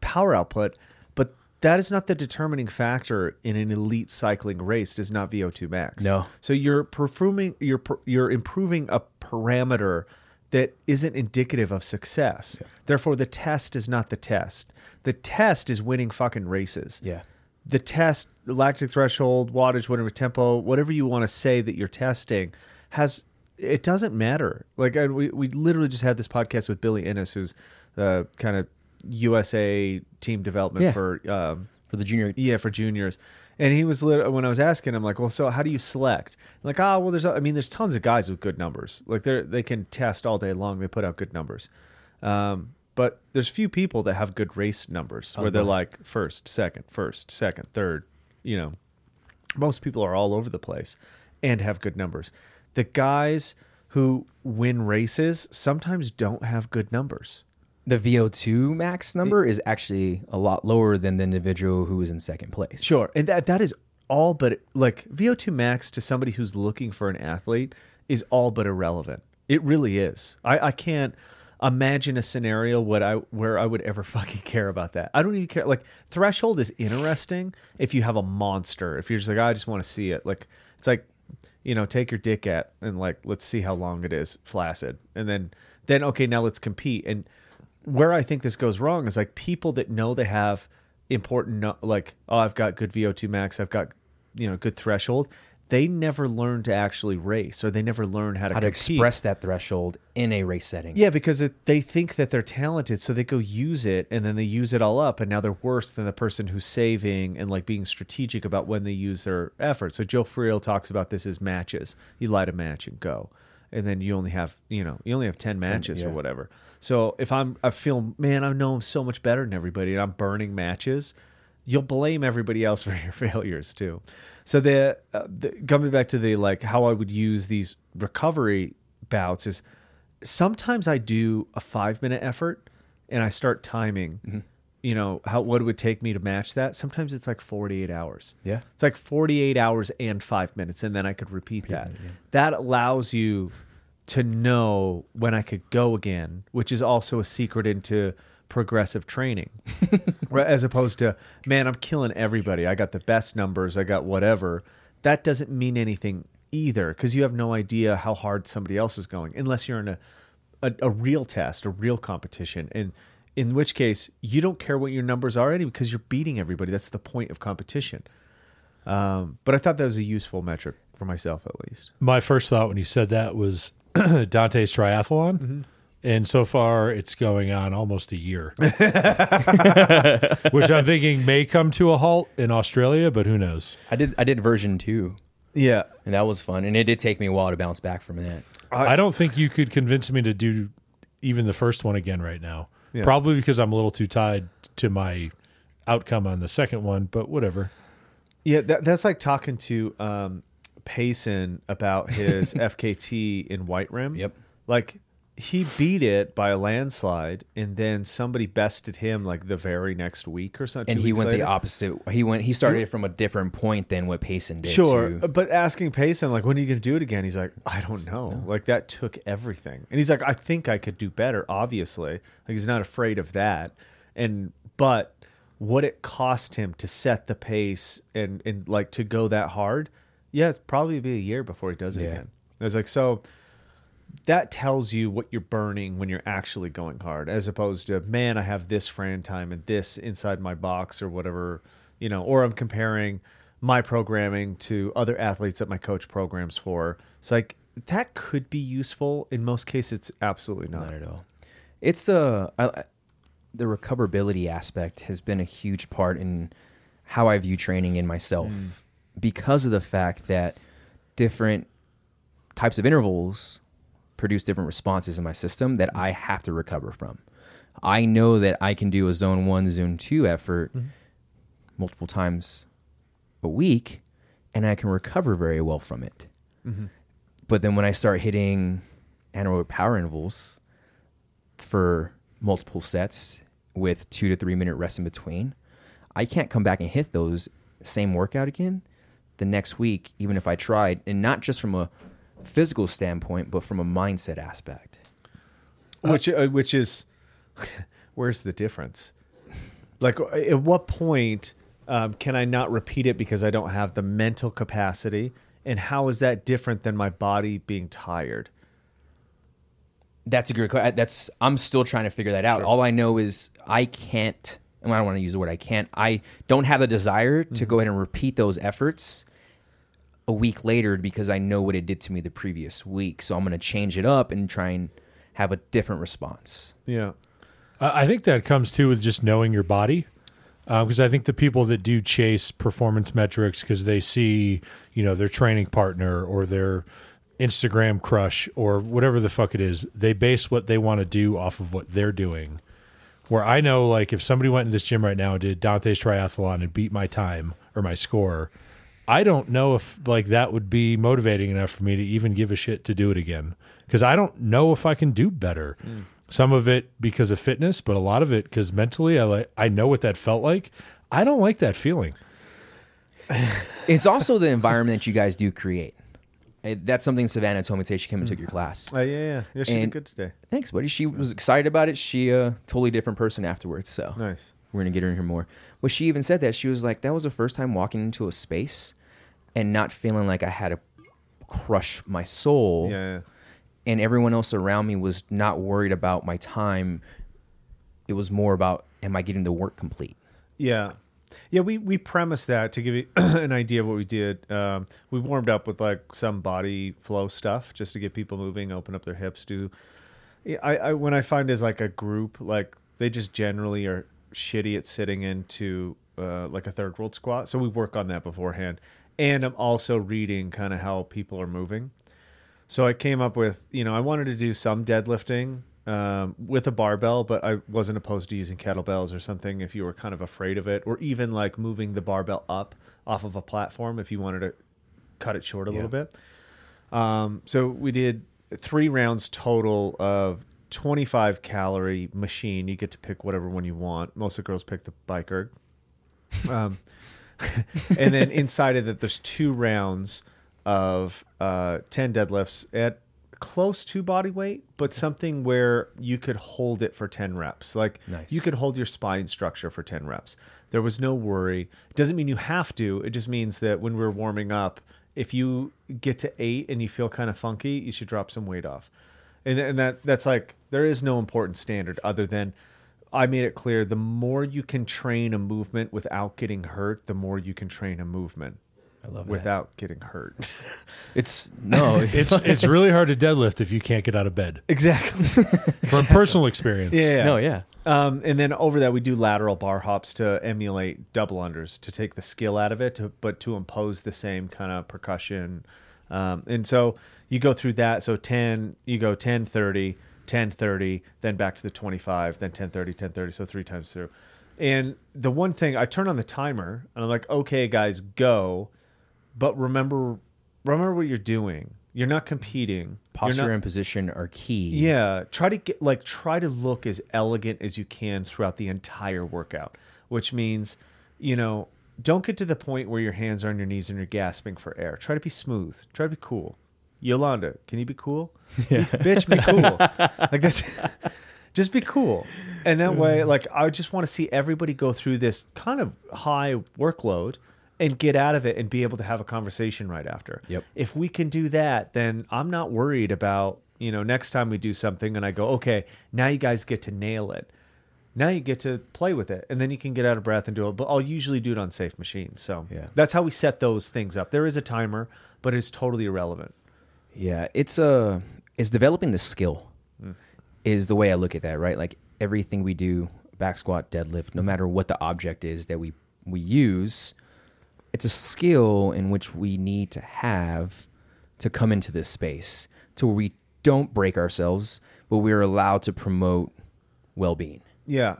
Speaker 4: power output, but that is not the determining factor in an elite cycling race. Does not VO2 max.
Speaker 2: No.
Speaker 4: So you're performing, you're you're improving a parameter that isn't indicative of success. Therefore, the test is not the test. The test is winning fucking races
Speaker 2: Yeah.
Speaker 4: The test, lactic threshold, wattage, whatever tempo, whatever you want to say that you're testing, has it doesn't matter. Like I, we we literally just had this podcast with Billy Innes, who's the kind of USA team development
Speaker 2: Yeah.
Speaker 4: for um,
Speaker 2: For the junior.
Speaker 4: yeah for juniors. And he was lit- when I was asking him like, well, so how do you select? like, ah, well, there's I mean, there's tons of guys with good numbers. Like they they can test all day long. They put out good numbers. Um, but there's few people that have good race numbers where they're uh-huh. like first, second, first, second, third. You know, most people are all over the place and have good numbers. The guys who win races sometimes don't have good numbers.
Speaker 2: The VO2 max number is actually a lot lower than the individual who is in second place.
Speaker 4: Sure, and that that is all but like VO2 max to somebody who's looking for an athlete is all but irrelevant. It really is. I, I can't imagine a scenario what I where I would ever fucking care about that. I don't even care. Like threshold is interesting if you have a monster. If you're just like oh, I just want to see it. Like it's like you know take your dick at and like let's see how long it is flaccid, and then then okay now let's compete and where I think this goes wrong is like people that know they have important like oh I've got good VO2 max I've got you know good threshold they never learn to actually race or they never learn how to,
Speaker 2: How to
Speaker 4: compete.
Speaker 2: express that threshold in a race setting.
Speaker 4: yeah because it, they think that they're talented so they go use it and then they use it all up and now they're worse than the person who's saving and like being strategic about when they use their effort so Joe Friel talks about this as matches you light a match and go and then you only have you know you only have 10 matches or
Speaker 2: yeah.
Speaker 4: whatever so if i'm i feel man i know i'm so much better than everybody and i'm burning matches you'll blame everybody else for your failures too so the, uh, the coming back to the like how i would use these recovery bouts is sometimes i do a five minute effort and i start timing
Speaker 2: Mm-hmm.
Speaker 4: you know how what it would take me to match that sometimes it's like 48 hours
Speaker 2: Yeah.
Speaker 4: it's like 48 hours and five minutes, and then I could repeat that. That allows you to know when I could go again, which is also a secret into progressive training. As opposed to, man, I'm killing everybody. I got the best numbers. I got whatever. That doesn't mean anything either because you have no idea how hard somebody else is going unless you're in a, a, a real test, a real competition. And in which case, you don't care what your numbers are anyway because you're beating everybody. That's the point of competition. Um, but I thought that was a useful metric for myself, at least.
Speaker 3: My first thought when you said that was Dante's triathlon. And so far, it's going on almost a year, which I'm thinking may come to a halt in Australia, but who knows?
Speaker 2: I did I did version two,
Speaker 4: Yeah,
Speaker 2: and that was fun. And it did take me a while to bounce back from that.
Speaker 3: I don't think you could convince me to do even the first one again right now.
Speaker 4: Yeah.
Speaker 3: Probably because I'm a little too tied to my outcome on the second one, but whatever.
Speaker 4: yeah. That, that's like talking to um, Payson about his FKT in White Rim.
Speaker 2: Yep.
Speaker 4: Like he beat it by a landslide, and then somebody bested him like the very next week or something.
Speaker 2: And he went
Speaker 4: later.
Speaker 2: the opposite. He went. He started from a different point than what Payson did.
Speaker 4: Sure,
Speaker 2: too.
Speaker 4: Uh, but asking Payson like, when are you going to do it again? He's like, I don't know. Like that took everything, and he's like, I think I could do better. Obviously, like he's not afraid of that, and but what it cost him to set the pace and and like to go that hard, yeah, it's probably be a year before he does it
Speaker 2: Yeah.
Speaker 4: again. I was like, so that tells you what you're burning when you're actually going hard, as opposed to man, I have this Fran time and this inside my box or whatever, you know. Or I'm comparing my programming to other athletes that my coach programs for. It's like that could be useful. In most cases, it's absolutely not.
Speaker 2: Not at all. It's uh, I, the recoverability aspect has been a huge part in how I view training in myself because of the fact that different types of intervals produce different responses in my system that I have to recover from. I know that I can do a zone one, zone two effort mm-hmm. multiple times a week, and I can recover very well from it. Mm-hmm. But then when I start hitting anaerobic power intervals for multiple sets with two to three minute rest in between, I can't come back and hit those same workout again the next week, even if I tried, and not just from a physical standpoint, but from a mindset aspect.
Speaker 4: which uh, which is where's the difference like at what point um, can i not repeat it because i don't have the mental capacity and how is that different than my body being tired
Speaker 2: That's a great question. That's I'm still trying to figure that out. All I know is I can't. And I don't want to use the word I can't. I don't have the desire to go ahead and repeat those efforts a week later because I know what it did to me the previous week. So I'm going to change it up and try and have a different response.
Speaker 4: yeah
Speaker 3: I think that comes too with just knowing your body. Um, because I think the people that do chase performance metrics because they see, you know, their training partner or their Instagram crush or whatever the fuck it is, they base what they want to do off of what they're doing. Where I know, like, if somebody went in this gym right now and did Dante's triathlon and beat my time or my score, I don't know if like that would be motivating enough for me to even give a shit to do it again because I don't know if I can do better. Some of it because of fitness, but a lot of it because mentally I like I know what that felt like. I don't like that feeling.
Speaker 2: It's also the environment that you guys do create. Uh, That's something Savannah told me today. She came and took your class.
Speaker 4: uh, yeah yeah yeah she
Speaker 2: And-
Speaker 4: did good today
Speaker 2: Thanks, buddy. She was excited about it. She a totally different person afterwards. So
Speaker 4: nice
Speaker 2: we're gonna get her in here more. Well, she even said that she was like, that was the first time walking into a space and not feeling like I had to crush my soul.
Speaker 4: yeah.
Speaker 2: And everyone else around me was not worried about my time. It was more about, am I getting the work complete?
Speaker 4: Yeah. Yeah, we, we premised that to give you an idea of what we did. Um, we warmed up with like some body flow stuff just to get people moving, open up their hips. Do I, I when I find as like a group, like they just generally are shitty at sitting into uh, like a third world squat. So we work on that beforehand, and I'm also reading kind of how people are moving. So I came up with, you know, I wanted to do some deadlifting um, with a barbell, but I wasn't opposed to using kettlebells or something if you were kind of afraid of it, or even like moving the barbell up off of a platform if you wanted to cut it short a little bit. Um, so we did three rounds total of 25 calorie machine. You get to pick whatever one you want. Most of the girls pick the bike erg. Um, and then inside of that, there's two rounds of uh, 10 deadlifts at close to body weight, but something where you could hold it for 10 reps. Like
Speaker 2: Nice.
Speaker 4: you could hold your spine structure for 10 reps. There was no worry. It doesn't mean you have to. It just means that when we're warming up, if you get to eight and you feel kind of funky, you should drop some weight off. And, and that that's like there is no important standard other than I made it clear the more you can train a movement without getting hurt, the more you can train a movement
Speaker 2: I love
Speaker 4: without getting hurt.
Speaker 2: It's no,
Speaker 3: It's it's really hard to deadlift if you can't get out of bed.
Speaker 4: exactly.
Speaker 3: From personal experience.
Speaker 4: Yeah.
Speaker 2: no, yeah.
Speaker 4: Um, and then over that, we do lateral bar hops to emulate double unders to take the skill out of it, to, but to impose the same kind of percussion. Um, and so you go through that. So 10, you go 10, 30, 10, 30, then back to the 25, then 10, 30, 10, 30. So three times through. And the one thing I turn on the timer and I'm like, okay, guys, go. But remember, remember what you're doing. You're not competing.
Speaker 2: Posture
Speaker 4: not-
Speaker 2: and position are key.
Speaker 4: yeah, try to get like try to look as elegant as you can throughout the entire workout, which means, you know, don't get to the point where your hands are on your knees and you're gasping for air. Try to be smooth. Try to be cool. Yolanda, can you be cool? Be- bitch, be cool. like that's just be cool. And that way, like I just want to see everybody go through this kind of high workload and get out of it and be able to have a conversation right after.
Speaker 2: Yep.
Speaker 4: If we can do that, then I'm not worried about, you know, next time we do something and I go, okay, now you guys get to nail it. Now you get to play with it, and then you can get out of breath and do it. But I'll usually do it on safe machines. So
Speaker 2: Yeah.
Speaker 4: that's how we set those things up. There is a timer, but it's totally irrelevant.
Speaker 2: Yeah, it's a it's developing the skill hmm. is the way I look at that, right? Like everything we do, back squat, deadlift, no matter what the object is that we we use, it's a skill in which we need to have to come into this space to where we don't break ourselves, but we're allowed to promote well-being.
Speaker 4: Yeah.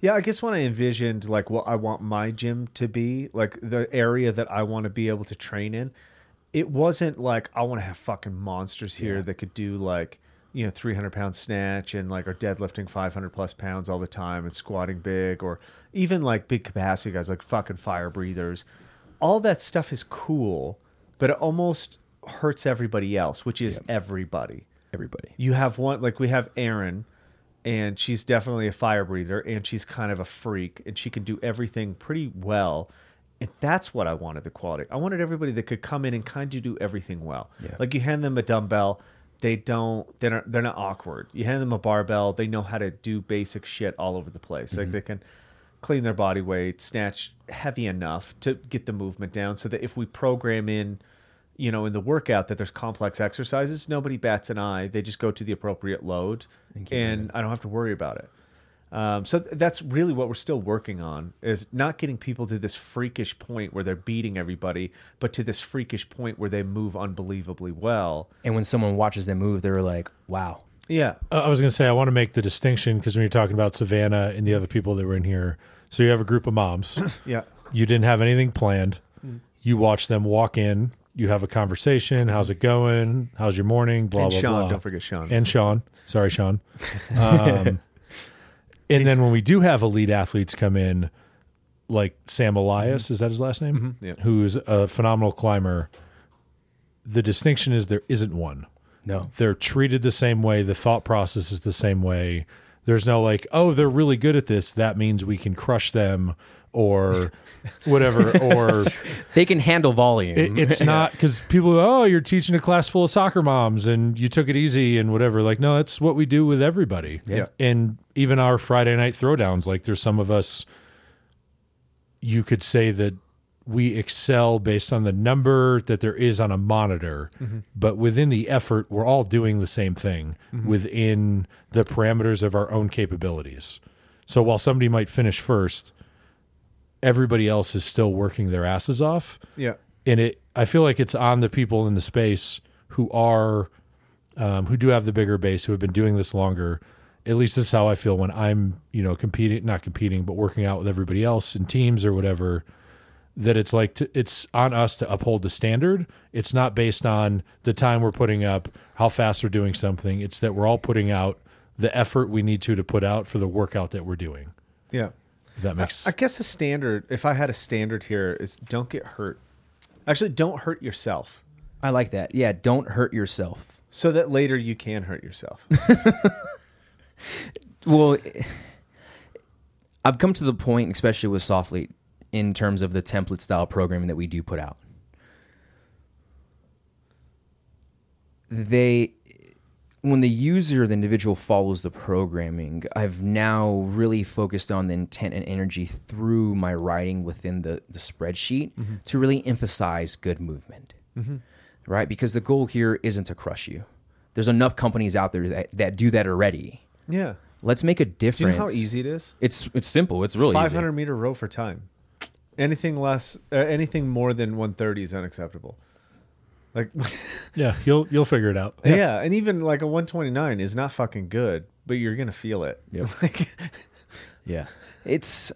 Speaker 4: Yeah, I guess when I envisioned like what I want my gym to be, like the area that I want to be able to train in, it wasn't like I want to have fucking monsters here
Speaker 2: Yeah.
Speaker 4: that could do like, you know, 300 pound snatch and like are deadlifting 500 plus pounds all the time and squatting big or even like big capacity guys like fucking fire breathers. All that stuff is cool, but it almost hurts everybody else, which is everybody
Speaker 2: Everybody.
Speaker 4: you have one like we have Aaron and she's definitely a fire breather, and she's kind of a freak, and she can do everything pretty well. And that's what I wanted the quality. I wanted everybody that could come in and kind of do everything well.
Speaker 2: Yeah.
Speaker 4: Like you hand them a dumbbell, they don't they're not, they're not awkward. You hand them a barbell, they know how to do basic shit all over the place. Like mm-hmm. they can clean their body weight, snatch heavy enough to get the movement down so that if we program in you know, in the workout that there's complex exercises, nobody bats an eye. They just go to the appropriate load,
Speaker 2: And
Speaker 4: and, I don't have to worry about it. Um, so th- that's really what we're still working on is not getting people to this freakish point where they're beating everybody, but to this freakish point where they move unbelievably well.
Speaker 2: And when someone watches them move, they're like, "Wow."
Speaker 4: Yeah,
Speaker 3: Uh, I was going to say I want to make the distinction because when you're talking about Savannah and the other people that were in here, so you have a group of moms.
Speaker 4: yeah,
Speaker 3: you didn't have anything planned. You watch them walk in. You have a conversation. How's it going? How's your morning? Blah
Speaker 4: and
Speaker 3: blah
Speaker 4: Sean,
Speaker 3: blah.
Speaker 4: don't forget Sean.
Speaker 3: and Sean. Sorry, Sean. Um, and then when we do have elite athletes come in, like Sam Elias, is that his last name?
Speaker 4: Mhm, yeah.
Speaker 3: Who's a phenomenal climber. The distinction is there isn't one.
Speaker 2: No.
Speaker 3: They're treated the same way. The thought process is the same way. There's no like, oh, they're really good at this. That means we can crush them or whatever. Or
Speaker 2: They can handle volume.
Speaker 3: it, it's not because people oh, you're teaching a class full of soccer moms and you took it easy and whatever. Like, no, that's what we do with everybody.
Speaker 4: Yeah.
Speaker 3: And even our Friday night throwdowns, like there's some of us, you could say that we excel based on the number that there is on a monitor, mm-hmm. but within the effort, we're all doing the same thing mm-hmm. within the parameters of our own capabilities. So while somebody might finish first, everybody else is still working their asses off.
Speaker 4: Yeah,
Speaker 3: and it i feel like it's on the people in the space who are um, who do have the bigger base who have been doing this longer. At least this is how i feel when i'm you know competing not competing but working out with everybody else in teams or whatever that it's like to, it's on us to uphold the standard. It's not based on the time we're putting up how fast we're doing something. It's that we're all putting out the effort we need to to put out for the workout that we're doing.
Speaker 4: Yeah.
Speaker 3: If that makes
Speaker 4: I guess the standard, if I had a standard here, is don't get hurt. Actually, don't hurt yourself,
Speaker 2: I like that. Yeah, don't hurt yourself.
Speaker 4: so that later you can hurt yourself.
Speaker 2: Well, I've come to the point, especially with Softlete, in terms of the template style programming that we do put out. They, when the user, the individual follows the programming, I've now really focused on the intent and energy through my writing within the, the spreadsheet to really emphasize good movement. Right? Because the goal here isn't to crush you. There's enough companies out there that, that do that already.
Speaker 4: yeah.
Speaker 2: Let's make a difference.
Speaker 4: Do you know how easy it is?
Speaker 2: It's it's simple. It's really
Speaker 4: 500
Speaker 2: easy.
Speaker 4: meter row for time. Anything less, uh, anything more than one thirty is unacceptable. Like,
Speaker 3: yeah you'll you'll figure it out
Speaker 4: yeah. and even like a one twenty nine is not fucking good, but you're gonna feel it.
Speaker 2: Yep.
Speaker 4: Like,
Speaker 2: Yeah, it's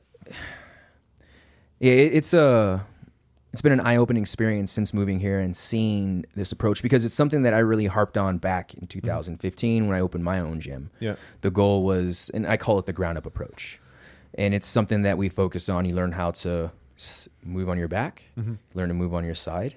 Speaker 2: yeah, it's a it's been an eye opening experience since moving here and seeing this approach because it's something that I really harped on back in mm-hmm. 2015 when I opened my own gym.
Speaker 4: yeah,
Speaker 2: The goal was, and I call it the ground up approach, and it's something that we focus on. You learn how to move on your back, mm-hmm. learn to move on your side,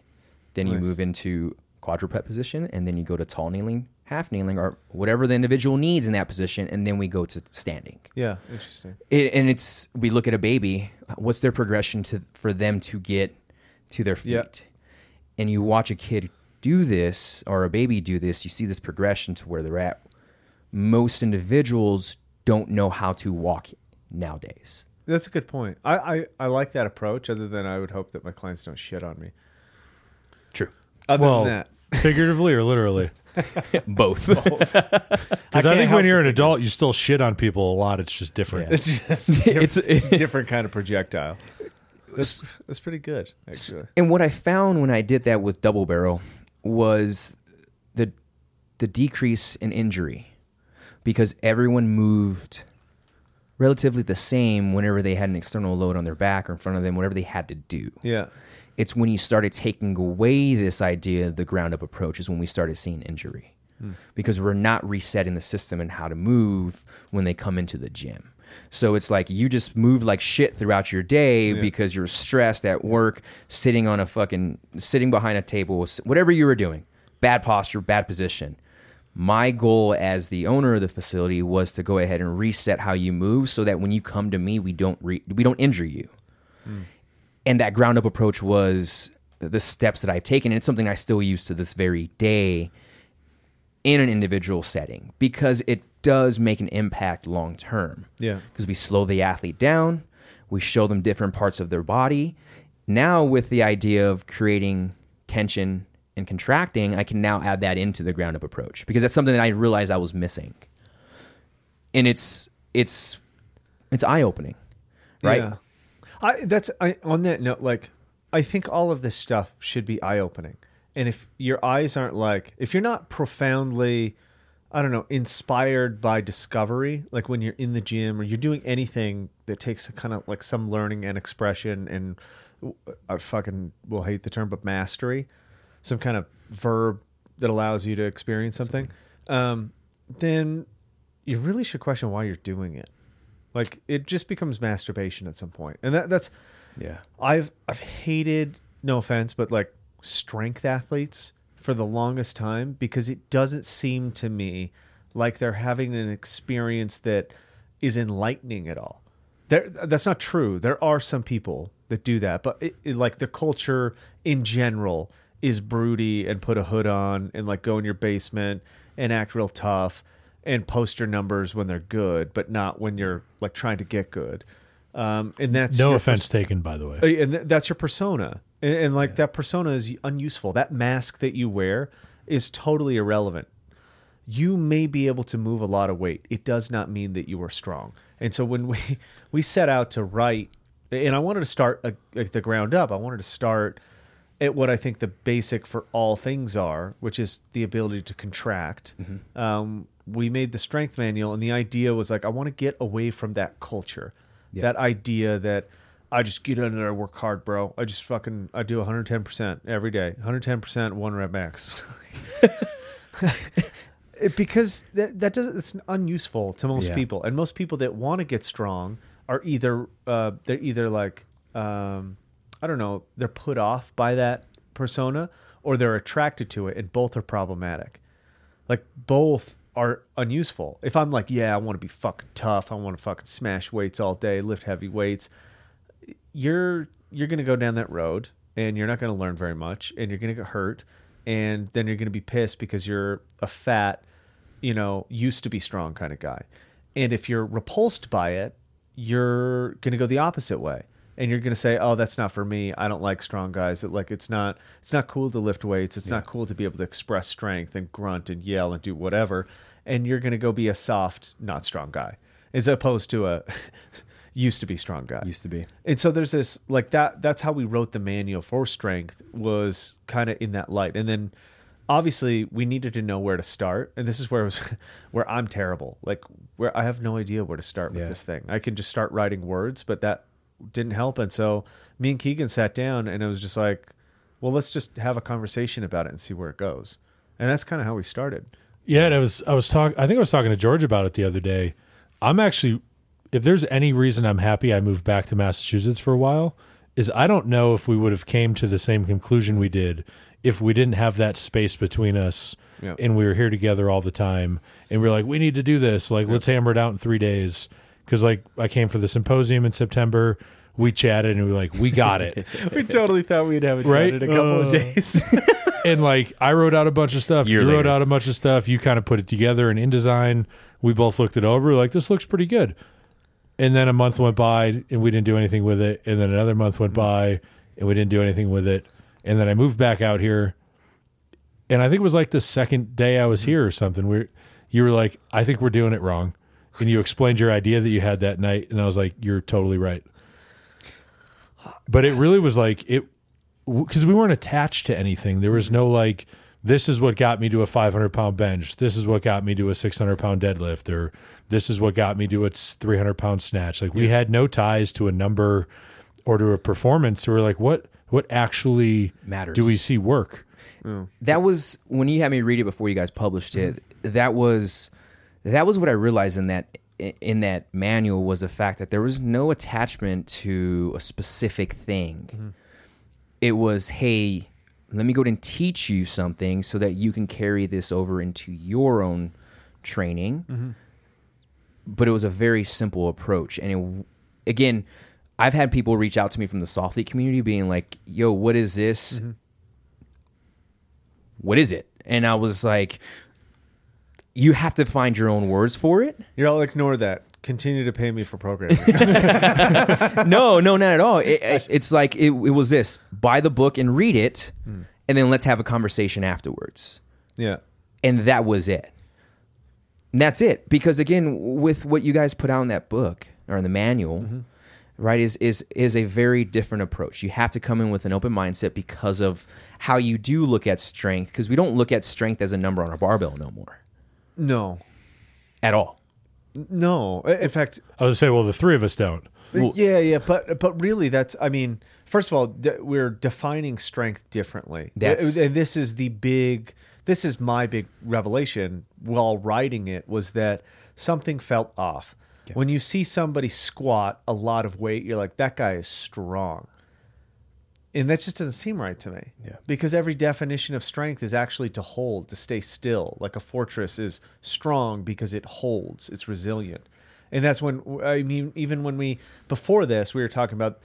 Speaker 2: then you move into quadruped position, and then you go to tall kneeling, half kneeling, or whatever the individual needs in that position, and then we go to standing.
Speaker 4: yeah. Interesting.
Speaker 2: It, and it's we look at a baby. What's their progression to for them to get to their feet?
Speaker 4: Yeah.
Speaker 2: And you watch a kid do this or a baby do this. You see this progression to where they're at. Most individuals don't know how to walk nowadays.
Speaker 4: That's a good point. I, I, I like that approach. Other than I would hope that my clients don't shit on me.
Speaker 2: True.
Speaker 4: Other
Speaker 3: well,
Speaker 4: than that,
Speaker 3: figuratively or literally?
Speaker 2: Both.
Speaker 3: Because I,
Speaker 4: can't
Speaker 3: think when you're an
Speaker 4: but
Speaker 3: adult, you still shit on people a lot. It's just different.
Speaker 2: Yeah.
Speaker 4: it's just a different,
Speaker 2: It's-
Speaker 4: it's, a different kind of projectile. That's, that's pretty good, actually.
Speaker 2: And what I found when I did that with double barrel was the the decrease in injury because everyone moved relatively the same whenever they had an external load on their back or in front of them, whatever they had to do.
Speaker 4: Yeah.
Speaker 2: It's when you started taking away this idea of the ground up approach is when we started seeing injury. Hmm. Because we're not resetting the system and how to move when they come into the gym. So it's like you just move like shit throughout your day because you're stressed at work, sitting on a fucking sitting behind a table, whatever you were doing. Bad posture, bad position. My goal as the owner of the facility was to go ahead and reset how you move so that when you come to me, we don't re- we don't injure you hmm. And that ground up approach was the steps that I've taken. And it's something I still use to this very day in an individual setting because it does make an impact long term.
Speaker 4: Yeah.
Speaker 2: Because we slow the athlete down, we show them different parts of their body. Now, with the idea of creating tension and contracting, I can now add that into the ground up approach because that's something that I realized I was missing. And it's it's it's eye opening, right?
Speaker 4: Yeah. I that's I on that note, like I think all of this stuff should be eye opening. And if your eyes aren't like if you're not profoundly I don't know, inspired by discovery, like when you're in the gym or you're doing anything that takes a kind of like some learning and expression and I fucking will hate the term, but mastery, some kind of verb that allows you to experience something, um, then you really should question why you're doing it. Like it just becomes masturbation at some point, and that that's
Speaker 2: Yeah.
Speaker 4: I've I've hated no offense, but like strength athletes for the longest time because it doesn't seem to me like they're having an experience that is enlightening at all. There, that's not true. There are some people that do that, but it, it- like the culture in general is broody and put a hood on and like go in your basement and act real tough and post your numbers when they're good, but not when you're like trying to get good. Um, and that's
Speaker 3: No offense taken, by the way.
Speaker 4: uh, and th- that's your persona. And, and like that persona is unuseful. That mask that you wear is totally irrelevant. You may be able to move a lot of weight. It does not mean that you are strong. And so when we we set out to write and i wanted to start uh, at the ground up. I wanted to start at what i think the basic for all things are which is the ability to contract. Um, we made the strength manual and the idea was like i want to get away from that culture that idea that I just get in there, work hard, bro. I just fucking I do 110% every day, 110% one rep max. It- because that that doesn't it's unuseful to most
Speaker 2: Yeah.
Speaker 4: people, and most people that want to get strong are either uh, they're either like um, I don't know they're put off by that persona or they're attracted to it, and both are problematic like both are unuseful. If I'm like, yeah, I want to be fucking tough, I want to fucking smash weights all day, lift heavy weights, you're you're going to go down that road and you're not going to learn very much and you're going to get hurt and then you're going to be pissed because you're a fat, you know, used to be strong kind of guy. And if you're repulsed by it, you're going to go the opposite way. And you're going to say, "Oh, that's not for me. I don't like strong guys. It, like it's not it's not cool to lift weights. It's not cool to be able to express strength and grunt and yell and do whatever." And you're going to go be a soft, not strong guy as opposed to a used to be strong guy.
Speaker 2: Used to be.
Speaker 4: And so there's this like that that's how we wrote the manual for strength was kind of in that light. And then obviously we needed to know where to start. And this is where it was where I'm terrible. Like where I have no idea where to start with
Speaker 2: Yeah.
Speaker 4: this thing. I can just start writing words, but that didn't help. And so me and Keegan sat down and it was just like, well, let's just have a conversation about it and see where it goes. And that's kind of how we started.
Speaker 3: Yeah, and I was I was talking. I think I was talking to George about it the other day. I'm actually, if there's any reason I'm happy I moved back to Massachusetts for a while, is I don't know if we would have came to the same conclusion we did if we didn't have that space between us
Speaker 4: Yeah.
Speaker 3: and we were here together all the time and we are like we need to do this like let's hammer it out in three days because like I came for the symposium in September. We chatted and we were like, we got it.
Speaker 4: We totally thought we'd have it
Speaker 3: Right?
Speaker 4: in a couple of
Speaker 3: Uh.
Speaker 4: days.
Speaker 3: and like I wrote out a bunch of stuff.
Speaker 2: Year
Speaker 3: you wrote out a bunch of stuff. You kind of put it together. And InDesign, we both looked it over. Like this looks pretty good. And then a month went by and we didn't do anything with it. And then another month went by and we didn't do anything with it. And then I moved back out here. And I think it was like the second day I was here or something. We, you were like, I think we're doing it wrong. And you explained your idea that you had that night. And I was like, you're totally right. But it really was like it because we weren't attached to anything. There was no like, this is what got me to a 500 pound bench. This is what got me to a 600 pound deadlift, or this is what got me to a 300 pound snatch. Like we had no ties to a number or to a performance. So we're like, what what actually
Speaker 2: Matters.
Speaker 3: Do we see work?
Speaker 2: that was when you had me read it before you guys published it. That was that was what I realized in that in that manual was the fact that there was no attachment to a specific thing. Mm-hmm. It was, hey, let me go ahead and teach you something so that you can carry this over into your own training. Mm-hmm. But it was a very simple approach, and it, again, I've had people reach out to me from the Softlete community, being like, "Yo, what is this?" Mm-hmm. what is it? And I was like, you have to find your own words for it.
Speaker 4: You're all ignore that. Continue to pay me for programming.
Speaker 2: no, no, not at all. It, it- it's like it, it was this: buy the book and read it, hmm. and then let's have a conversation afterwards.
Speaker 4: yeah.
Speaker 2: And that was it. And that's it. Because again, with what you guys put out in that book or in the manual, mm-hmm. right, is is is a very different approach. You have to come in with an open mindset because of how you do look at strength. Because we don't look at strength as a number on a barbell no more
Speaker 4: No.
Speaker 2: at all.
Speaker 4: No. In fact,
Speaker 3: I was say, well, the three of us don't.
Speaker 4: Uh, yeah, yeah, but but really, that's. I mean, first of all, d- we're defining strength differently.
Speaker 2: That's-
Speaker 4: and this is the big. This is my big revelation while writing it was that something felt off. When you see somebody squat a lot of weight, you're like, that guy is strong. And that just doesn't seem right to me.
Speaker 2: Yeah.
Speaker 4: Because every definition of strength is actually to hold, to stay still. Like a fortress is strong because it holds, it's resilient. And that's when, I mean, even when we, before this, we were talking about,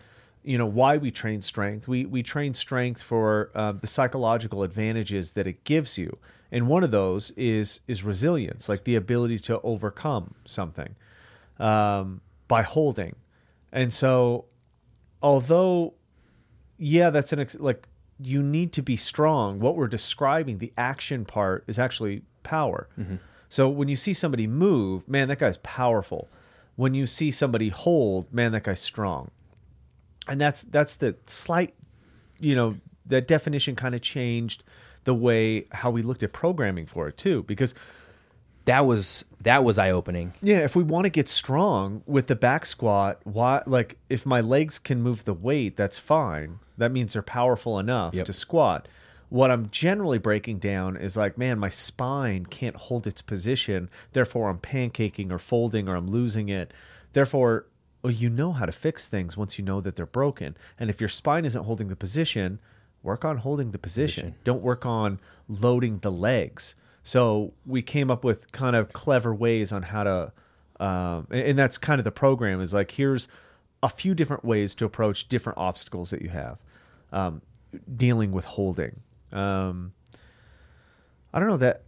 Speaker 4: you know, why we train strength. We, we train strength for uh, the psychological advantages that it gives you. And one of those is, is resilience, like the ability to overcome something um, by holding. And so, although yeah, that's an ex- like you need to be strong. What we're describing, the action part, is actually power. Mm-hmm. So when you see somebody move, man, that guy's powerful. When you see somebody hold, man, that guy's strong. And that's that's the slight, you know, that definition kind of changed the way how we looked at programming for it too, because
Speaker 2: that was that was eye opening.
Speaker 4: yeah, if we want to get strong with the back squat, why like if my legs can move the weight, that's fine. That means they're powerful enough
Speaker 2: Yep.
Speaker 4: to squat. What I'm generally breaking down is like, man, my spine can't hold its position, therefore I'm pancaking or folding or I'm losing it. Therefore, well, you know how to fix things once you know that they're broken. And if your spine isn't holding the position, work on holding the position.
Speaker 2: Position.
Speaker 4: Don't work on loading the legs. So we came up with kind of clever ways on how to, um, and, and that's kind of the program is like here's a few different ways to approach different obstacles that you have, um, dealing with holding. Um, I don't know that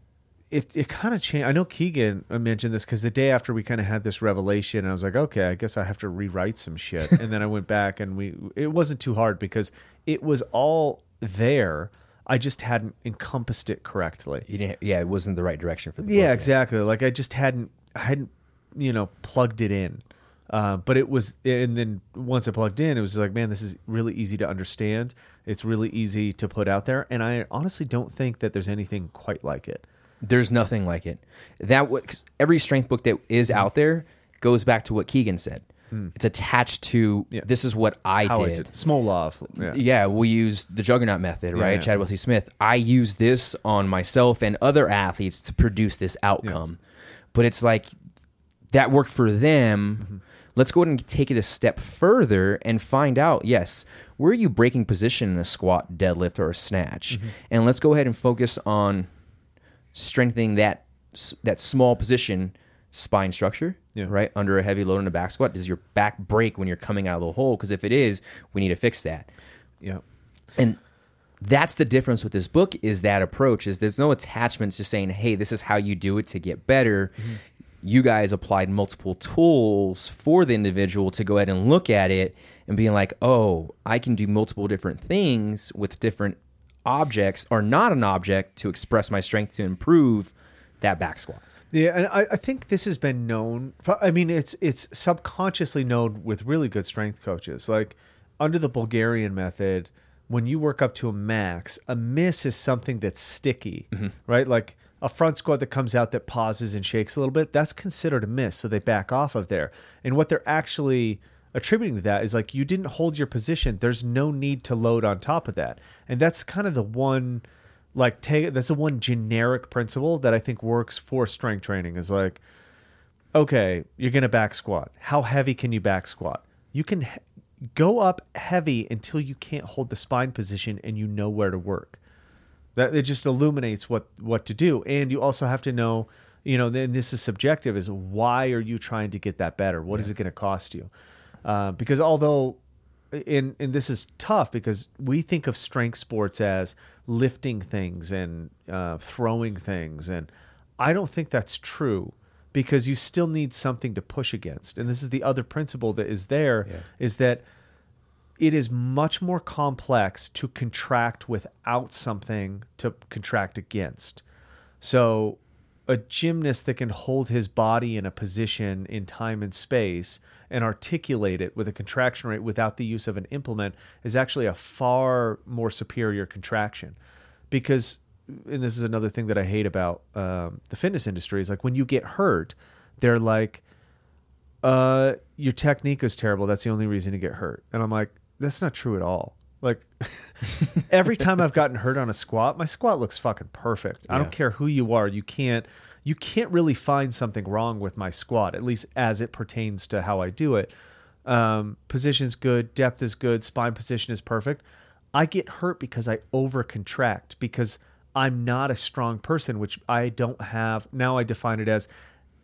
Speaker 4: it it kind of changed. I know Keegan mentioned this because the day after we kind of had this revelation, I was like, okay, I guess I have to rewrite some shit. and then I went back and we it wasn't too hard because it was all there. I just hadn't encompassed it correctly.
Speaker 2: You didn't, yeah, it wasn't the right direction for the book
Speaker 4: Yeah, exactly. Like I just hadn't I hadn't you know plugged it in. Uh, but it was, and then once I plugged in, it was like, man, this is really easy to understand. It's really easy to put out there, and I honestly don't think that there's anything quite like it.
Speaker 2: There's nothing like it. That 'cause every strength book that is out there goes back to what Keegan said. It's attached to
Speaker 4: Yeah.
Speaker 2: this is what I
Speaker 4: How
Speaker 2: did.
Speaker 4: I did small love. Yeah.
Speaker 2: Yeah, we use the Juggernaut method, right?
Speaker 4: Yeah.
Speaker 2: Chad Wesley Smith. I use this on myself and other athletes to produce this outcome. But it's like that worked for them.
Speaker 4: Mm-hmm.
Speaker 2: Let's go ahead and take it a step further and find out, yes, where are you breaking position in a squat, deadlift, or a snatch?
Speaker 4: Mm-hmm.
Speaker 2: And let's go ahead and focus on strengthening that that small position spine structure,
Speaker 4: Yeah.
Speaker 2: right? Under a heavy load in a back squat. Does your back break when you're coming out of the hole? Because if it is, we need to fix that.
Speaker 4: Yeah.
Speaker 2: And that's the difference with this book is that approach is there's no attachments to saying hey this is how you do it to get better you guys applied multiple tools for the individual to go ahead and look at it and being like oh i can do multiple different things with different objects or not an object to express my strength to improve that back squat
Speaker 4: Yeah, and I, I think this has been known. I mean, it's it's subconsciously known with really good strength coaches. Like under the Bulgarian method, when you work up to a max, a miss is something that's sticky, mm-hmm. right? Like a front squat that comes out that pauses and shakes a little bit, that's considered a miss. So they back off of there. And what they're actually attributing to that is like you didn't hold your position. There's no need to load on top of that. And that's kind of the one like take that's the one generic principle that I think works for strength training is like okay, you're going to back squat. How heavy can you back squat? You can he- go up heavy until you can't hold the spine position and you know where to work. That it just illuminates what what to do, and you also have to know, you know, then this is subjective. Is why are you trying to get that better? What is it going to cost you? Uh, because although, and and this is tough because we think of strength sports as lifting things and uh, throwing things, and I don't think that's true because you still need something to push against. And this is the other principle that is there is that it is much more complex to contract without something to contract against. So, a gymnast that can hold his body in a position in time and space and articulate it with a contraction rate without the use of an implement is actually a far more superior contraction. Because, and this is another thing that I hate about um, the fitness industry, is like when you get hurt, they're like, uh, your technique is terrible. That's the only reason to get hurt. And I'm like, that's not true at all. Like every time I've gotten hurt on a squat, my squat looks fucking perfect. I
Speaker 2: Yeah.
Speaker 4: don't care who you are. You can't you can't really find something wrong with my squat, at least as it pertains to how I do it. Um, position's good, depth is good, spine position is perfect. I get hurt because I over contract because I'm not a strong person, which I don't have. Now I define it as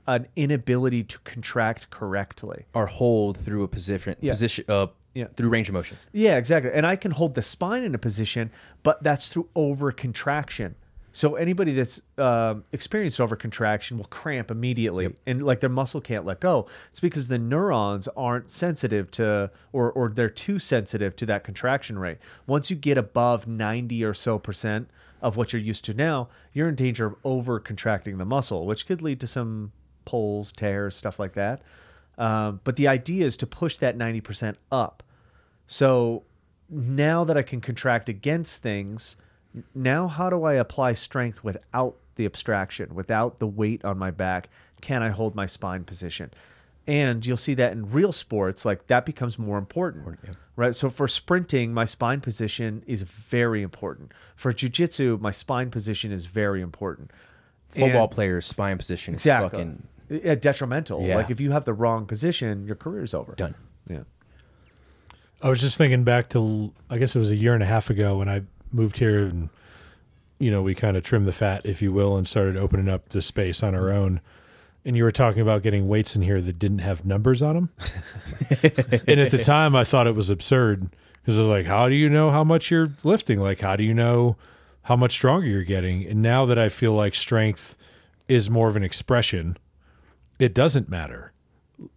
Speaker 4: an inability to contract correctly.
Speaker 2: or hold through a position
Speaker 4: Yeah.
Speaker 2: position uh,
Speaker 4: Yeah.
Speaker 2: through range of motion
Speaker 4: Yeah, exactly. And I can hold the spine in a position, but that's through over contraction. So anybody that's um experienced over contraction will cramp immediately, and like their muscle can't let go. It's because the neurons aren't sensitive to, or or they're too sensitive to that contraction rate. Once you get above ninety or so percent of what you're used to now, you're in danger of over contracting the muscle, which could lead to some pulls, tears, stuff like that. Um, but the idea is to push that ninety percent up. So now that I can contract against things, now how do I apply strength without the abstraction, without the weight on my back? Can I hold my spine position? And you'll see that in real sports, like that becomes more important, right? So for sprinting, my spine position is very important. For jujitsu, my spine position is very important.
Speaker 2: football
Speaker 4: And-
Speaker 2: players spine position is
Speaker 4: exactly
Speaker 2: fucking
Speaker 4: Yeah, detrimental.
Speaker 2: Yeah.
Speaker 4: Like if you have the wrong position, your career's over.
Speaker 2: done
Speaker 4: Yeah.
Speaker 3: I was just thinking back to, I guess it was a year and a half ago when I moved here and, you know, we kind of trimmed the fat, if you will, and started opening up the space on our own. And you were talking about getting weights in here that didn't have numbers on them. and at the time, I thought it was absurd because I was like, how do you know how much you're lifting? Like, how do you know how much stronger you're getting? And now that I feel like strength is more of an expression, it doesn't matter.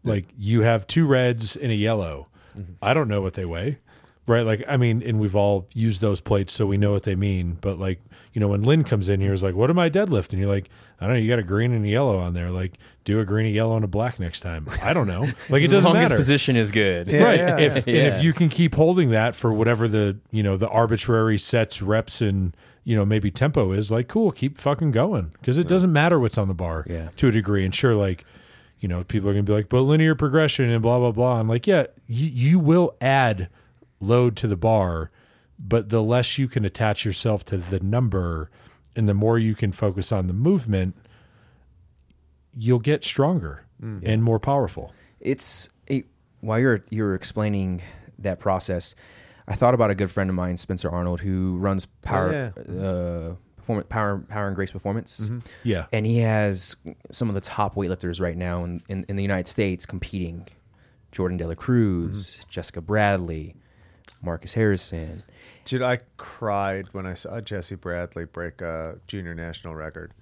Speaker 3: Like you have two reds and a yellow. Mm-hmm. I don't know what they weigh. Right. Like, I mean, and we've all used those plates, so we know what they mean. But like, you know, when Lynn comes in here, is like, what am I deadlifting? You're like, I don't know. You got a green and a yellow on there. Like, do a green, a yellow, and a black next time. I don't know. Like, it
Speaker 2: as
Speaker 3: doesn't
Speaker 2: long
Speaker 3: matter.
Speaker 2: as position is good
Speaker 4: Yeah,
Speaker 3: right.
Speaker 4: yeah,
Speaker 3: if
Speaker 2: yeah.
Speaker 3: and if you can keep holding that for whatever the you know the arbitrary sets, reps, and you know maybe tempo is, like, cool, keep fucking going because it doesn't matter what's on the bar.
Speaker 2: Yeah.
Speaker 3: To a degree, and sure, like. You know, people are gonna be like, but linear progression and blah blah blah. I'm like, yeah, you, you will add load to the bar, but the less you can attach yourself to the number, and the more you can focus on the movement, you'll get stronger and more powerful.
Speaker 2: it's a, while you're you're explaining that process i thought about a good friend of mine spencer arnold who runs power uh performance power power and grace performance mm-hmm.
Speaker 3: Yeah.
Speaker 2: and he has some of the top weightlifters right now in, in, in the united states competing Jourdan Delacruz mm-hmm. jessica bradley Marcus Harrison.
Speaker 4: Dude, I cried when I saw Jesse Bradley break a junior national record.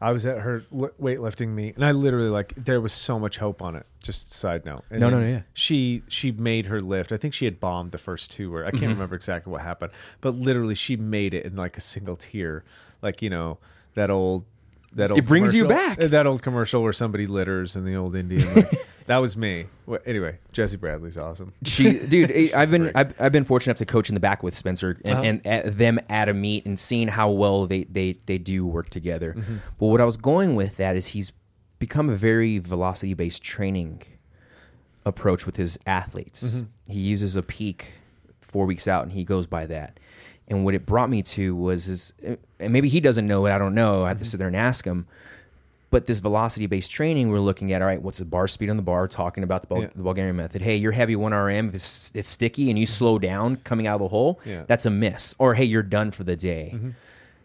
Speaker 4: I was at her weightlifting meet, and I literally like there was so much hope on it. Just side note. And
Speaker 2: No, no, no, yeah.
Speaker 4: She she made her lift. I think she had bombed the first two, or I
Speaker 2: Mm-hmm.
Speaker 4: can't remember exactly what happened, but literally she made it in like a single tier, like you know that old that old.
Speaker 2: It brings you back.
Speaker 4: That old commercial where somebody litters in the old Indian. like, that was me. Well, anyway, Jesse Bradley's awesome.
Speaker 2: She, dude, I've been. I've, I've been fortunate enough to coach in the back with Spencer and,
Speaker 4: Uh-huh.
Speaker 2: and at them at a meet and seeing how well they they they do work together.
Speaker 4: Mm-hmm.
Speaker 2: But what I was going with that is he's become a very velocity based training approach with his athletes.
Speaker 4: Mm-hmm.
Speaker 2: He uses a peak four weeks out and he goes by that. And what it brought me to was is and maybe he doesn't know it. I don't know. I have to
Speaker 4: Mm-hmm.
Speaker 2: sit there and ask him. But this velocity based training, we're looking at all right. What's the bar speed on the bar? Talking about the, Bul-
Speaker 4: Yeah.
Speaker 2: the Bulgarian method. Hey, you're heavy one RM. If it's, it's sticky and you mm-hmm. slow down coming out of the hole,
Speaker 4: Yeah.
Speaker 2: that's a miss. Or hey, you're done for the day. Mm-hmm.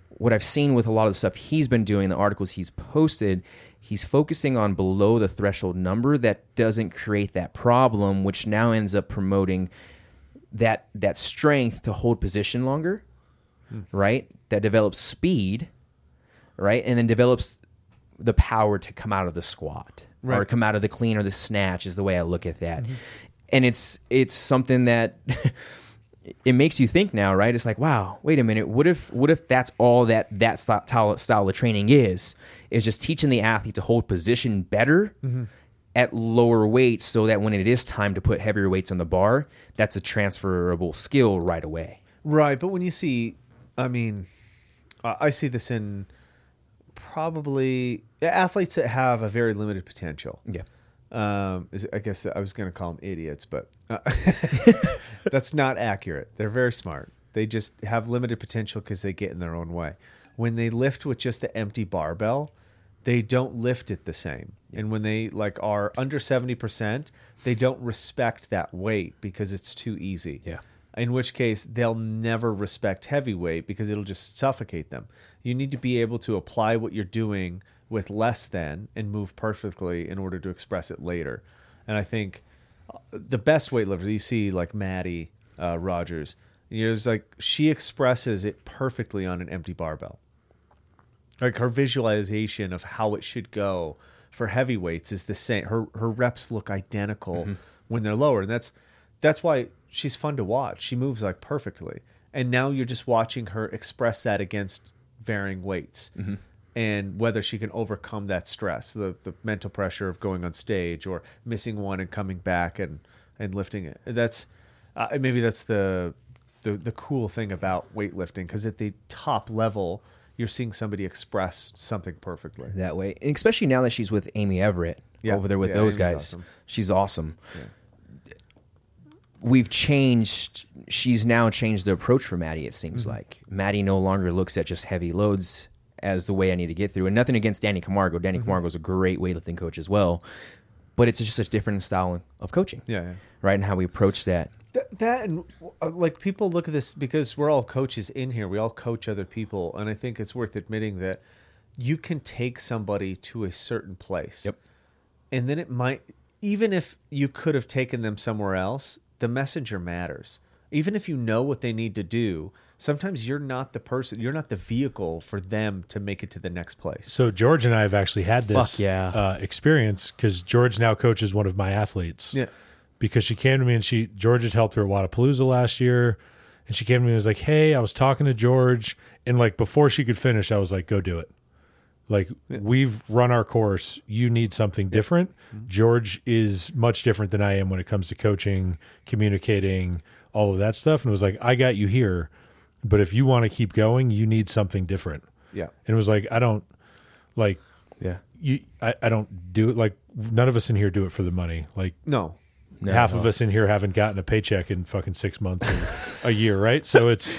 Speaker 2: What I've seen with a lot of the stuff he's been doing, the articles he's posted, he's focusing on below the threshold number that doesn't create that problem, which now ends up promoting that that strength to hold position longer, hmm. right? That develops speed, right? And then develops the power to come out of the squat or come out of the clean or the snatch is the way I look at that. Mm-hmm. And it's it's something that it makes you think now, right? It's like, wow, wait a minute. What if what if that's all that that style, style of training is? Is just teaching the athlete to hold position better mm-hmm. at lower weights, so that when it is time to put heavier weights on the bar, that's a transferable skill right away.
Speaker 4: Right, but when you see, I mean, I I see this in probably athletes that have a very limited potential.
Speaker 2: Yeah.
Speaker 4: Um, is I guess I was going to call them idiots, but uh, that's not accurate. They're very smart. They just have limited potential because they get in their own way. When they lift with just the empty barbell, they don't lift it the same. And when they like are under seventy percent, they don't respect that weight because it's too easy.
Speaker 2: Yeah.
Speaker 4: In which case, they'll never respect heavyweight because it'll just suffocate them. You need to be able to apply what you're doing with less than and move perfectly in order to express it later. And I think uh, the best weightlifters you see, like Mattie uh, Rogers, you know, it's like she expresses it perfectly on an empty barbell. Like her visualization of how it should go for heavyweights is the same. Her her reps look identical when they're lower, and that's that's why she's fun to watch. She moves like perfectly, and now you're just watching her express that against varying weights, and whether she can overcome that stress, the the mental pressure of going on stage or missing one and coming back and and lifting it. That's uh, maybe that's the the the cool thing about weightlifting because at the top level you're seeing somebody express something perfectly.
Speaker 2: that way, and especially now that she's with Amy Everett
Speaker 4: Yeah.
Speaker 2: over there with
Speaker 4: Yeah,
Speaker 2: those
Speaker 4: Amy's
Speaker 2: guys.
Speaker 4: awesome.
Speaker 2: She's awesome. We've changed. She's now changed the approach for Mattie. It seems like Mattie no longer looks at just heavy loads as the way I need to get through. And nothing against Danny Camargo. Danny Camargo is a great weightlifting coach as well, but it's just a different style of coaching,
Speaker 4: Yeah, yeah.
Speaker 2: right? And how we approach that.
Speaker 4: Th- that and uh, like people look at this because we're all coaches in here. We all coach other people, and I think it's worth admitting that you can take somebody to a certain place.
Speaker 2: Yep.
Speaker 4: And then it might, even if you could have taken them somewhere else, the messenger matters. Even if you know what they need to do, sometimes you're not the person, you're not the vehicle for them to make it to the next place.
Speaker 3: So George and I have actually had this
Speaker 2: Fuck yeah.
Speaker 3: uh, experience because George now coaches one of my athletes.
Speaker 4: Yeah.
Speaker 3: Because she came to me and she George had helped her at Wadapalooza last year, and she came to me and was like, "Hey, I was talking to George, and like before she could finish, I was like, go do it. Like we've run our course. You need something different. Mm-hmm. George is much different than I am when it comes to coaching, communicating, all of that stuff. And it was like, I got you here, but if you want to keep going, you need something different.
Speaker 4: Yeah.
Speaker 3: And it was like, I don't like
Speaker 2: Yeah.
Speaker 3: you I, I don't do it like none of us in here do it for the money. Like
Speaker 4: No.
Speaker 3: half of us in here haven't gotten a paycheck in fucking six months or a year, right? So it's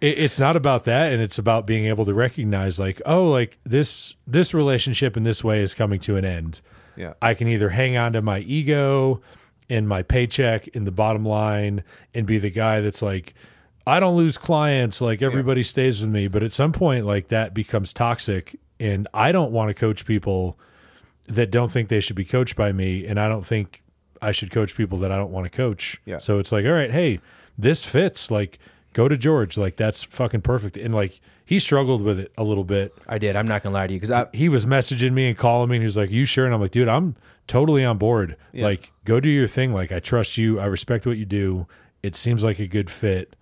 Speaker 3: it, it's not about that and it's about being able to recognize like, oh, like this this relationship in this way is coming to an end.
Speaker 4: Yeah.
Speaker 3: I can either hang on to my ego and my paycheck in the bottom line and be the guy that's like, I don't lose clients, like everybody stays with me. But at some point, like that becomes toxic. And I don't want to coach people that don't think they should be coached by me. And I don't think I should coach people that I don't want to coach.
Speaker 4: Yeah.
Speaker 3: So it's like, all right, hey, this fits. Like, go to George. Like, that's fucking perfect. And like, he struggled with it a little bit.
Speaker 2: I did. I'm not gonna lie to you because I
Speaker 3: He was messaging me and calling me, and he was like, "You sure?" And I'm like, "Dude, I'm totally on board. Like, go do your thing. Like, I trust you. I respect what you do. It seems like a good fit.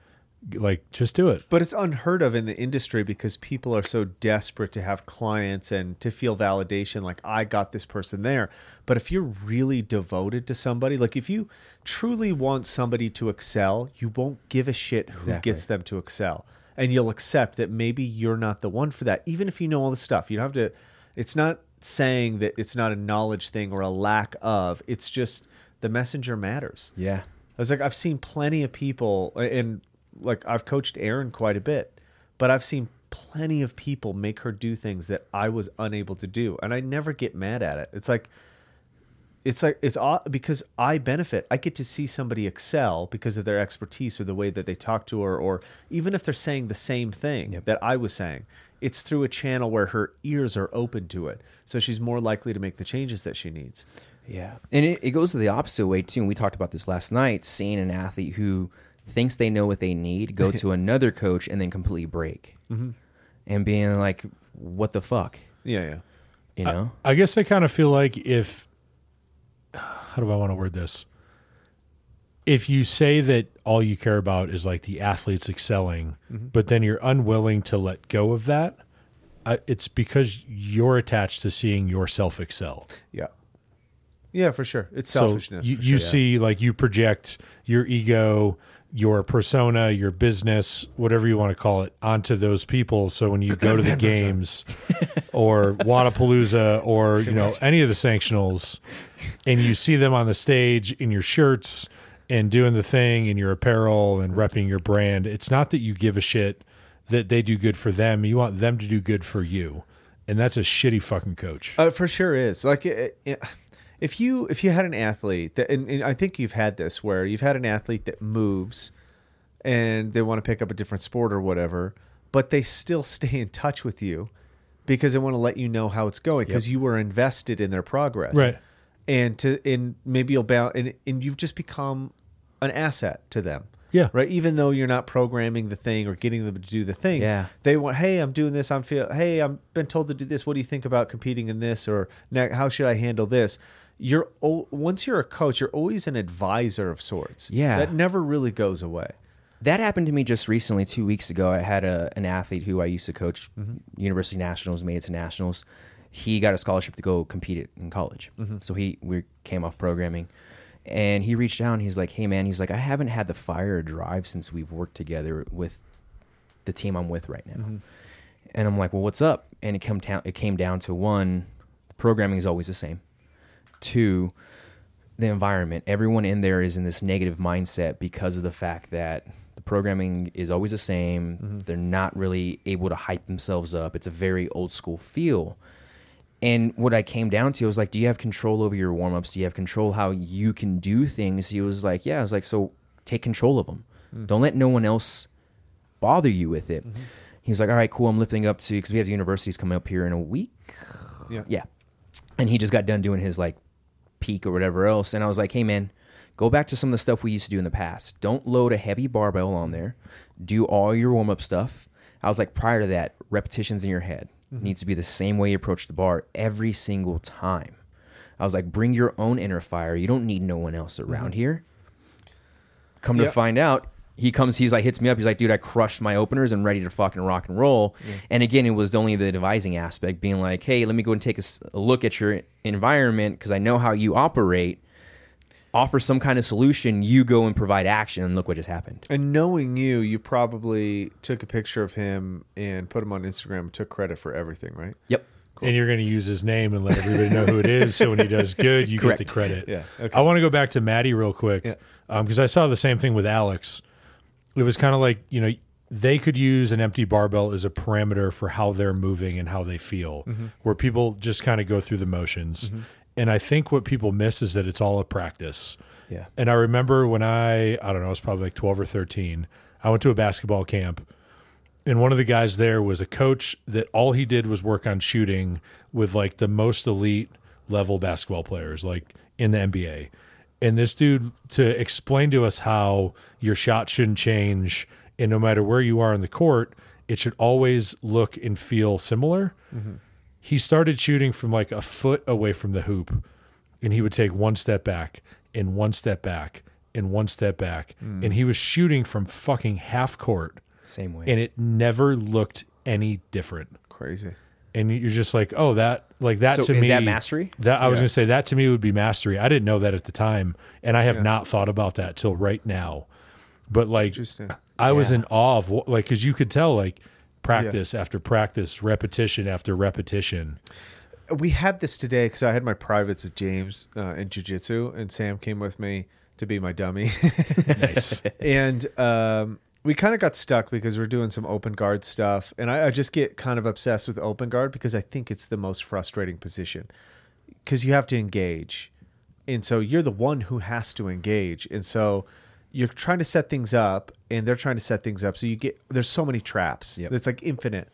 Speaker 3: Like, just do it."
Speaker 4: But it's unheard of in the industry because people are so desperate to have clients and to feel validation like I got this person there. But if you're really devoted to somebody, like if you truly want somebody to excel, you won't give a shit who
Speaker 2: Exactly.
Speaker 4: gets them to excel. And you'll accept that maybe you're not the one for that, even if you know all the stuff. You don't have to it's not saying that it's not a knowledge thing or a lack of. It's just the messenger matters.
Speaker 2: yeah.
Speaker 4: I was like, I've seen plenty of people, and like I've coached Erin quite a bit, but I've seen plenty of people make her do things that I was unable to do, and I never get mad at it. It's like, it's like it's aw- because I benefit. I get to see somebody excel because of their expertise or the way that they talk to her, or even if they're saying the same thing that I was saying. It's through a channel where her ears are open to it, so she's more likely to make the changes that she needs.
Speaker 2: Yeah. And it, it goes the opposite way too. And we talked about this last night, seeing an athlete who thinks they know what they need, go to another coach and then completely break. Mm-hmm. And being like, what the fuck?
Speaker 4: Yeah, yeah.
Speaker 2: You know?
Speaker 3: I guess I kind of feel like if how do I want to word this? If you say that all you care about is like the athletes excelling, mm-hmm. but then you're unwilling to let go of that, I, it's because you're attached to seeing yourself excel.
Speaker 4: Yeah. Yeah, for sure. It's selfishness.
Speaker 3: So you,
Speaker 4: for
Speaker 3: you
Speaker 4: yeah.
Speaker 3: see, like you project your ego, your persona, your business, whatever you want to call it, onto those people. So when you go to the games or Wodapalooza or you know any of the sanctionals, and you see them on the stage in your shirts and doing the thing in your apparel and repping your brand, it's not that you give a shit that they do good for them. You want them to do good for you, and that's a shitty fucking coach.
Speaker 4: Uh, for sure is like it, it- if you if you had an athlete that and, and I think you've had this where you've had an athlete that moves and they want to pick up a different sport or whatever, but they still stay in touch with you because they want to let you know how it's going because you were invested in their progress,
Speaker 3: Right.
Speaker 4: And to and maybe you'll bounce and and you've just become an asset to them.
Speaker 3: Yeah.
Speaker 4: Right. Even though you're not programming the thing or getting them to do the thing.
Speaker 2: Yeah.
Speaker 4: They want, hey, I'm doing this. I'm feel, hey, I'm been told to do this. What do you think about competing in this? Or how should I handle this? You're once you're a coach, you're always an advisor of sorts.
Speaker 2: Yeah.
Speaker 4: That never really goes away.
Speaker 2: That happened to me just recently, two weeks ago. I had a, an athlete who I used to coach, mm-hmm. University Nationals, made it to Nationals. He got a scholarship to go compete in college. Mm-hmm. So he we came off programming, and he reached out and he's like, "Hey man," he's like, "I haven't had the fire or drive since we've worked together with the team I'm with right now." Mm-hmm. And I'm like, "Well, what's up?" And it come down it came down to one, programming is always the same. Two, the environment. Everyone in there is in this negative mindset because of the fact that the programming is always the same. Mm-hmm. They're not really able to hype themselves up. It's a very old school feel. And what I came down to was like, do you have control over your warm ups? Do you have control how you can do things? He was like, yeah. I was like, so take control of them. Mm. Don't let no one else bother you with it. Mm-hmm. He's like, all right, cool. I'm lifting up to because we have the universities coming up here in a week.
Speaker 4: Yeah.
Speaker 2: Yeah. And he just got done doing his like peak or whatever else. And I was like, hey, man, go back to some of the stuff we used to do in the past. Don't load a heavy barbell on there. Do all your warm up stuff. I was like, prior to that, repetitions in your head mm-hmm. needs to be the same way you approach the bar every single time. I was like, bring your own inner fire. You don't need no one else around mm-hmm. here. Come to find out, he comes, he's like, hits me up. He's like, dude, I crushed my openers and ready to fucking rock and roll. And again, it was only the devising aspect, being like, hey, let me go and take a look at your environment because I know how you operate. Offer some kind of solution. You go and provide action, and look what just happened.
Speaker 4: And knowing you, you probably took a picture of him and put him on Instagram and took credit for everything, right?
Speaker 2: Yep.
Speaker 3: And you're going to use his name and let everybody know who it is. So when he does good, you
Speaker 2: Correct.
Speaker 3: get the credit.
Speaker 4: Yeah, okay.
Speaker 3: I want to go back to Mattie real quick
Speaker 4: Yeah.
Speaker 3: Um, because I saw the same thing with Alex. It was kind of like, you know, they could use an empty barbell as a parameter for how they're moving and how they feel,
Speaker 4: Mm-hmm.
Speaker 3: where people just kind of go through the motions. And I think what people miss is that it's all a practice.
Speaker 2: Yeah.
Speaker 3: And I remember when I, I don't know, I was probably like 12 or 13, I went to a basketball camp and one of the guys there was a coach that all he did was work on shooting with like the most elite level basketball players like in the NBA And this dude to explain to us how your shot shouldn't change, and no matter where you are in the court, it should always look and feel similar. Mm-hmm. He started shooting from like a foot away from the hoop, and he would take one step back and one step back and one step back, mm. and he was shooting from fucking half court,
Speaker 2: Same way.
Speaker 3: and it never looked any different
Speaker 4: Crazy.
Speaker 3: and you're just like, oh, that like that
Speaker 2: So
Speaker 3: to
Speaker 2: is
Speaker 3: me.
Speaker 2: that mastery?
Speaker 3: That I was gonna say that to me would be mastery. I didn't know that at the time, and I have not thought about that till right now. But like. I was in awe of what, like because you could tell like practice after practice, repetition after repetition.
Speaker 4: we had this today because I had my privates with James uh, in jujitsu, and Sam came with me to be my dummy.
Speaker 3: Nice.
Speaker 4: and um, we kind of got stuck because we're doing some open guard stuff, and I, I just get kind of obsessed with open guard because I think it's the most frustrating position because you have to engage, and so you're the one who has to engage, and so you're trying to set things up, and they're trying to set things up, so you get there's so many traps.
Speaker 2: Yep.
Speaker 4: It's like infinite.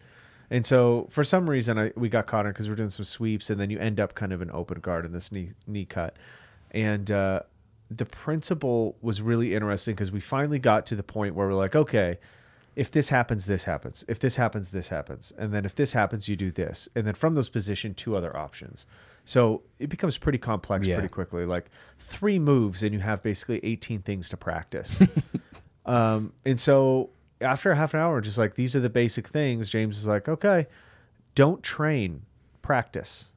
Speaker 4: And so for some reason I, we got caught in because we're doing some sweeps and then you end up kind of an open guard in this knee knee cut. And uh, the principle was really interesting because we finally got to the point where we're like, okay, if this happens, this happens. If this happens, this happens. And then if this happens, you do this. And then from those position, two other options. So it becomes pretty complex
Speaker 2: Yeah.
Speaker 4: pretty quickly. Like three moves and you have basically 18 things to practice. Um, and so after a half an hour, just like these are the basic things, James is like, okay, don't train, practice.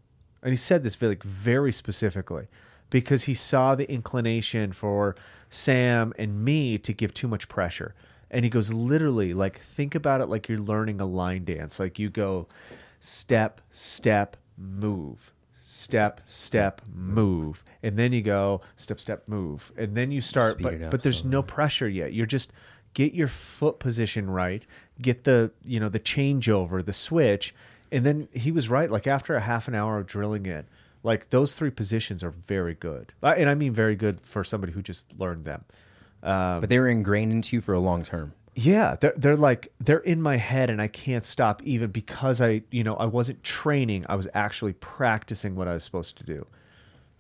Speaker 4: And he said this very, like, very specifically because he saw the inclination for Sam and me to give too much pressure. And he goes, literally, like, think about it like you're learning a line dance. Like you go step, step, move, step, step, move. And then you go step, step, move. And then you start,
Speaker 2: Speed
Speaker 4: but,
Speaker 2: up
Speaker 4: but there's no pressure yet. You're just get your foot position right, get the, you know, the changeover, the switch. And then he was right. Like after a half an hour of drilling it, like those three positions are very good. Uh, And I mean very good for somebody who just learned them. Um,
Speaker 2: but they were ingrained into you for a long term.
Speaker 4: yeah, they're they're like they're in my head and I can't stop even because I you know I wasn't training. I was actually practicing what I was supposed to do.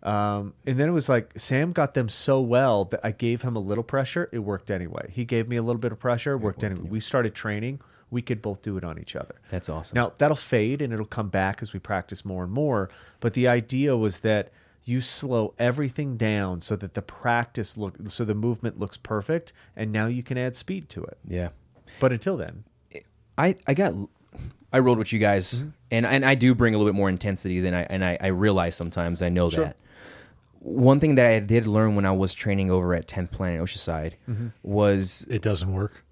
Speaker 4: Um, and then it was like Sam got them so well that I gave him a little pressure. It worked anyway. He gave me a little bit of pressure. It worked anyway. We started training. We could both do it on each other.
Speaker 2: That's awesome.
Speaker 4: Now that'll fade and it'll come back as we practice more and more. But the idea was that you slow everything down so that the practice look so the movement looks perfect, and now you can add speed to it.
Speaker 2: yeah.
Speaker 4: But until then,
Speaker 2: I I got I rolled with you guys,
Speaker 4: Mm-hmm.
Speaker 2: and and I do bring a little bit more intensity than I and I, I realize sometimes. I know
Speaker 4: Sure.
Speaker 2: that. One thing that I did learn when I was training over at 10th Planet Oceanside
Speaker 4: Mm-hmm.
Speaker 2: was
Speaker 3: It doesn't work.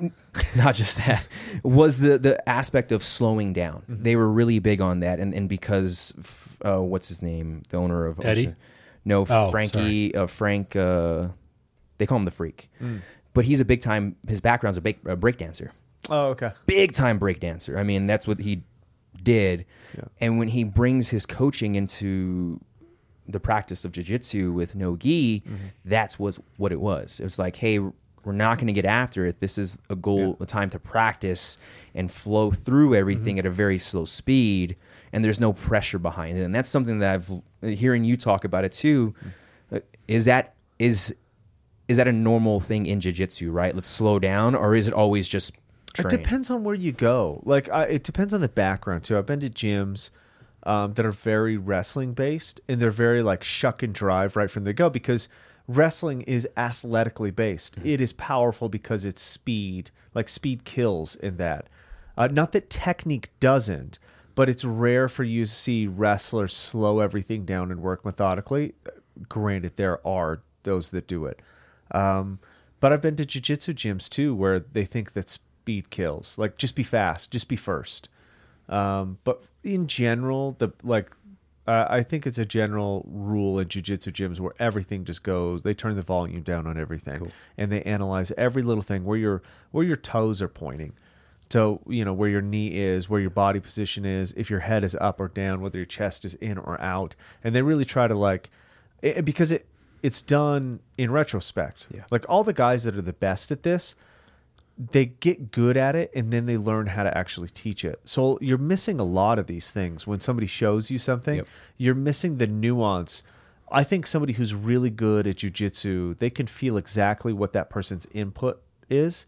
Speaker 2: not just that was the the aspect of slowing down.
Speaker 4: Mm-hmm.
Speaker 2: They were really big on that, and and because uh, what's his name, the owner of
Speaker 3: Eddie?
Speaker 2: Ocean- no
Speaker 3: Oh,
Speaker 2: Frankie, uh, Frank, uh, they call him the Freak,
Speaker 4: Mm.
Speaker 2: but he's a big time. His background's a big a break dancer
Speaker 4: oh okay,
Speaker 2: big time break dancer. I mean, that's what he did.
Speaker 4: Yeah.
Speaker 2: And when he brings his coaching into the practice of jiu-jitsu with no gi,
Speaker 4: Mm-hmm.
Speaker 2: that's was what it was. It was like, hey, we're not going to get after it. This is a goal, a time to practice and flow through everything
Speaker 4: Mm-hmm.
Speaker 2: at a very slow speed, and there's no pressure behind it. And that's something that I've hearing you talk about it too.
Speaker 4: Mm-hmm.
Speaker 2: Uh, Is that is is that a normal thing in jiu-jitsu, right? Let's slow down, or is it always just train?
Speaker 4: it depends on where you go. Like I, it depends on the background too. I've been to gyms um, that are very wrestling based, and they're very like shuck and drive right from the go because wrestling is athletically based. It is powerful because it's speed, like speed kills in that. Uh, not that technique doesn't, but it's rare for you to see wrestlers slow everything down and work methodically. Granted, there are those that do it. Um, but I've been to jujitsu gyms too where they think that speed kills. Like, just be fast, just be first. Um, but in general, the like, uh, I think it's a general rule in jujitsu gyms where everything just goes. They turn the volume down on everything, and they analyze every little thing where your where your toes are pointing. So you know where your knee is, where your body position is, if your head is up or down, whether your chest is in or out, and they really try to like, it, because it it's done in retrospect.
Speaker 2: Yeah.
Speaker 4: Like all the guys that are the best at this, they get good at it and then they learn how to actually teach it. So you're missing a lot of these things when somebody shows you something.
Speaker 2: Yep.
Speaker 4: You're missing the nuance I think somebody who's really good at jujitsu, they can feel exactly what that person's input is,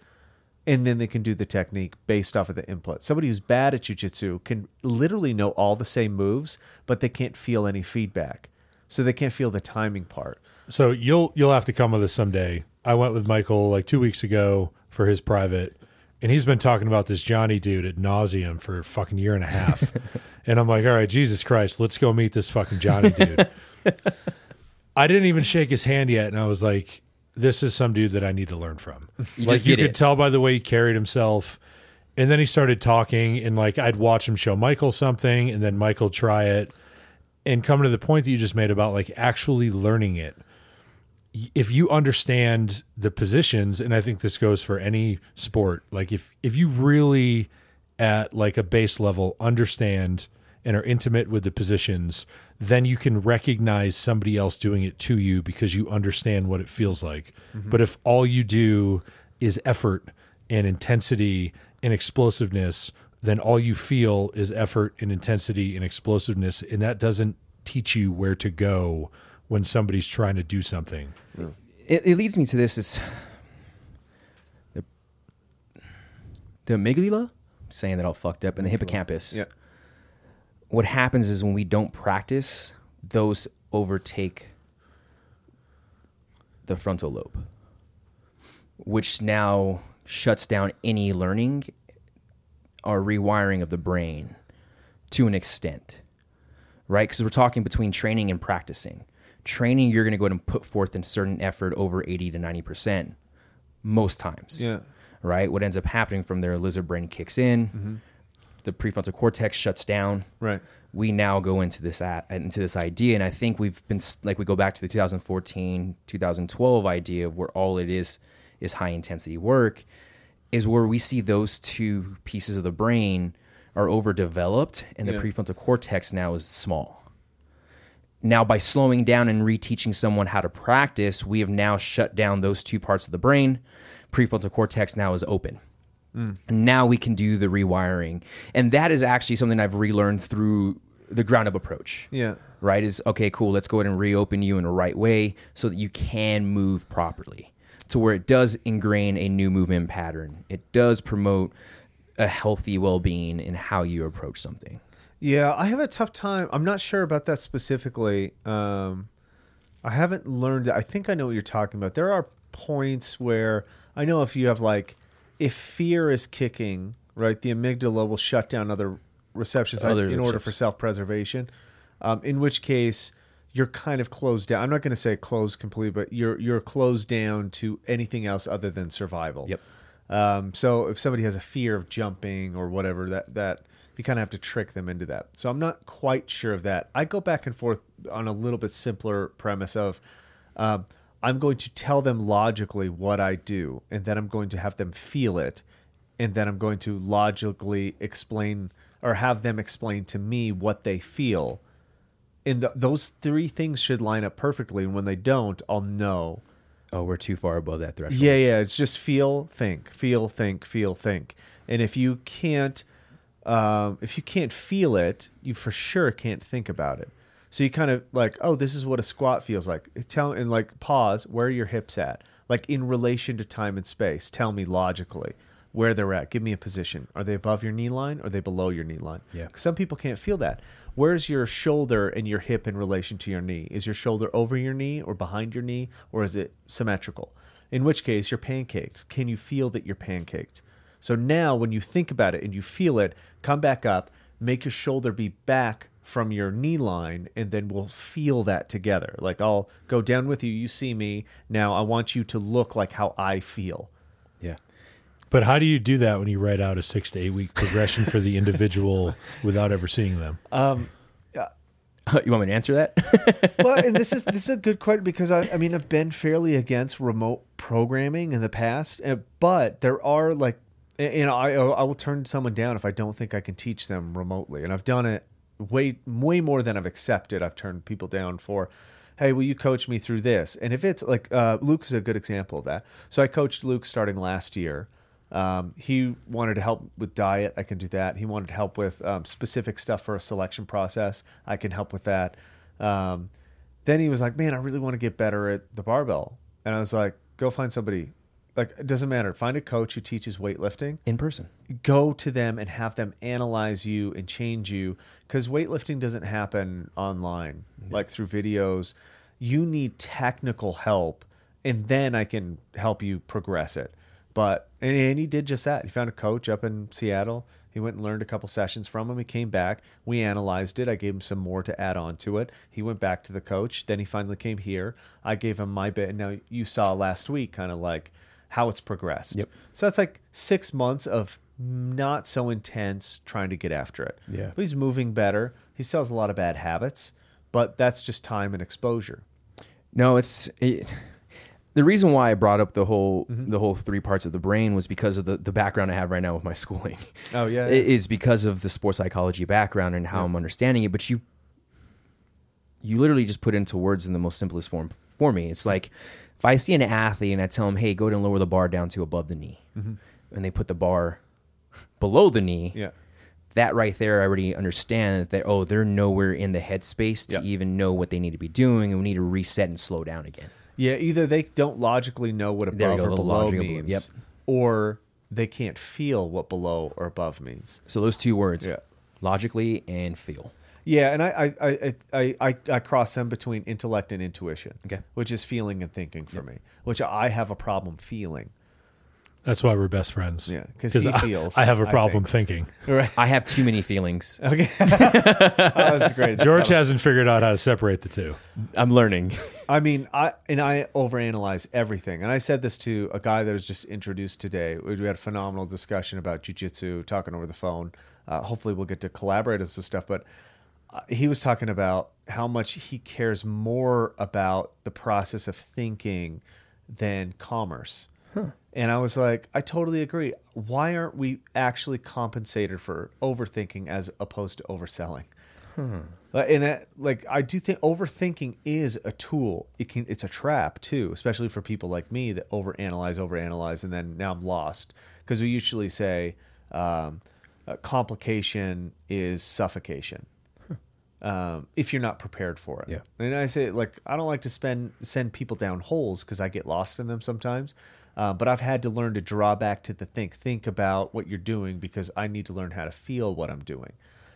Speaker 4: and then they can do the technique based off of the input. Somebody who's bad at jujitsu can literally know all the same moves, but they can't feel any feedback, so they can't feel the timing part.
Speaker 3: So you'll you'll have to come with us someday. I went with Michael like two weeks ago for his private, and he's been talking about this Johnny dude at nauseum for a fucking year and a half. and I'm like, all right, Jesus Christ, let's go meet this fucking Johnny dude. I didn't even shake his hand yet, and I was like, this is some dude that I need to learn from.
Speaker 2: You
Speaker 3: like
Speaker 2: just
Speaker 3: you could
Speaker 2: it.
Speaker 3: tell by the way he carried himself. And then he started talking, and like I'd watch him show Michael something, and then Michael try it, and come to the point that you just made about like actually learning it if you understand the positions and i think this goes for any sport like if if you really at like a base level understand and are intimate with the positions then you can recognize somebody else doing it to you because you understand what it feels like. Mm-hmm. But if all you do is effort and intensity and explosiveness then all you feel is effort and intensity and explosiveness and that doesn't teach you where to go when somebody's trying to do something
Speaker 2: it, it leads me to this is the, the amygdala I'm saying that all fucked up and the hippocampus
Speaker 4: Yeah.
Speaker 2: what happens is when we don't practice those overtake the frontal lobe which now shuts down any learning or rewiring of the brain to an extent right? Because we're talking between training and practicing. Training, you're going to go ahead and put forth a certain effort over 80 to 90% most times.
Speaker 4: Yeah.
Speaker 2: Right? What ends up happening from there, lizard brain kicks in,
Speaker 4: Mm-hmm.
Speaker 2: the prefrontal cortex shuts down.
Speaker 4: Right.
Speaker 2: We now go into this at, into this idea, and I think we've been like we go back to the 2014, 2012 idea of where all it is is high intensity work, is where we see those two pieces of the brain are overdeveloped, and the prefrontal cortex now is small. Now, by slowing down and reteaching someone how to practice, we have now shut down those two parts of the brain. Prefrontal cortex now is open. Hmm. And now we can do the rewiring. And that is actually something I've relearned through the ground up approach.
Speaker 4: Yeah.
Speaker 2: Right? Is okay, cool, let's go ahead and reopen you in the right way so that you can move properly to where it does ingrain a new movement pattern. It does promote a healthy well being in how you approach something.
Speaker 4: Yeah, I have a tough time. I'm not sure about that specifically. Um, I haven't learned. I think I know what you're talking about. There are points where I know if you have like, if fear is kicking, right, the amygdala will shut down other receptions
Speaker 2: Other
Speaker 4: in order for self-preservation. Um, in which case, you're kind of closed down. I'm not going to say closed completely, but you're you're closed down to anything else other than survival.
Speaker 2: Yep.
Speaker 4: Um, so if somebody has a fear of jumping or whatever, that that you kind of have to trick them into that. So I'm not quite sure of that. I go back and forth on a little bit simpler premise of um, I'm going to tell them logically what I do, and then I'm going to have them feel it, and then I'm going to logically explain or have them explain to me what they feel. And th- those three things should line up perfectly. And when they don't, I'll know.
Speaker 2: Oh, we're too far above that threshold.
Speaker 4: Yeah, yeah. It's just feel, think, feel, think, feel, think. And if you can't, um, if you can't feel it, you for sure can't think about it. So you kind of like, oh, this is what a squat feels like. Tell and like pause. Where are your hips at? Like in relation to time and space. Tell me logically where they're at. Give me a position. Are they above your knee line? Or are they below your knee line?
Speaker 2: Yeah.
Speaker 4: Some people can't feel that. Where's your shoulder and your hip in relation to your knee? Is your shoulder over your knee or behind your knee, or is it symmetrical? In which case, you're pancaked. Can you feel that you're pancaked? So now, when you think about it and you feel it, come back up, make your shoulder be back from your knee line, and then we'll feel that together. Like I'll go down with you, you see me. Now I want you to look like how I feel.
Speaker 2: Yeah.
Speaker 3: But how do you do that when you write out a six to eight week progression for the individual without ever seeing them?
Speaker 2: you want me to answer that?
Speaker 4: well, and this is this is a good question because I, I mean I've been fairly against remote programming in the past, uh, but there are like, and you know, I I will turn someone down if I don't think I can teach them remotely, and I've done it way way more than I've accepted. I've turned people down for. Hey, will you coach me through this? And if it's like uh, Luke is a good example of that. So I coached Luke starting last year. Um, he wanted to help with diet. I can do that. He wanted help with um, specific stuff for a selection process. I can help with that. Um, then he was like, "Man, I really want to get better at the barbell," and I was like, "Go find somebody." Like it doesn't matter. Find a coach who teaches weightlifting.
Speaker 2: In person.
Speaker 4: Go to them and have them analyze you and change you because weightlifting doesn't happen online, like through videos. You need technical help, and then I can help you progress it. But and, and he did just that. He found a coach up in Seattle. He went and learned a couple sessions from him. He came back. We analyzed it. I gave him some more to add on to it. He went back to the coach. Then he finally came here. I gave him my bit. And now you saw last week kind of like how it's progressed.
Speaker 2: Yep.
Speaker 4: So that's like six months of not so intense trying to get after it.
Speaker 2: Yeah.
Speaker 4: But he's moving better. He still has a lot of bad habits, but that's just time and exposure.
Speaker 2: No, it's it, the reason why I brought up the whole
Speaker 4: Mm-hmm.
Speaker 2: the whole three parts of the brain was because of the, the background I have right now with my schooling.
Speaker 4: Oh, yeah,
Speaker 2: It
Speaker 4: yeah.
Speaker 2: is because of the sports psychology background and how I'm understanding it. But you you literally just put into words in the most simplest form for me. It's like if I see an athlete and I tell them, "Hey, go ahead and lower the bar down to above the knee," and they put the bar below the knee,
Speaker 4: Mm-hmm. Yeah.
Speaker 2: that right there, I already understand that oh, they're nowhere in the headspace to
Speaker 4: Yep.
Speaker 2: even know what they need to be doing, and we need to reset and slow down again.
Speaker 4: Yeah, either they don't logically know what above
Speaker 2: go,
Speaker 4: or below means,
Speaker 2: yep.
Speaker 4: or they can't feel what below or above means.
Speaker 2: So those two words,
Speaker 4: Yeah.
Speaker 2: logically and feel.
Speaker 4: Yeah, and I I, I, I, I I cross them between intellect and intuition.
Speaker 2: Okay.
Speaker 4: Which is feeling and thinking for me, which I have a problem feeling.
Speaker 3: That's why we're best friends.
Speaker 4: Yeah, because he
Speaker 3: I,
Speaker 4: feels,
Speaker 3: I have a problem
Speaker 4: think.
Speaker 3: thinking.
Speaker 4: Right.
Speaker 2: I have too many feelings.
Speaker 4: Okay. oh, that's great.
Speaker 3: George hasn't figured out how to separate the two.
Speaker 2: I'm learning.
Speaker 4: I mean, I and I overanalyze everything. And I said this to a guy that was just introduced today. We had a phenomenal discussion about jujitsu, talking over the phone. Uh, hopefully, we'll get to collaborate on some stuff. But he was talking about how much he cares more about the process of thinking than commerce. And I was like, I totally agree. Why aren't we actually compensated for overthinking as opposed to overselling? Uh, and that, like I do think overthinking is a tool. It can it's a trap too, especially for people like me that overanalyze, overanalyze, and then now I'm lost because we usually say um, uh, complication is suffocation. Um, if you're not prepared for it,
Speaker 2: Yeah.
Speaker 4: And I say like I don't like to spend send people down holes because I get lost in them sometimes. Uh, but I've had to learn to draw back to the think, think about what you're doing because I need to learn how to feel what I'm doing.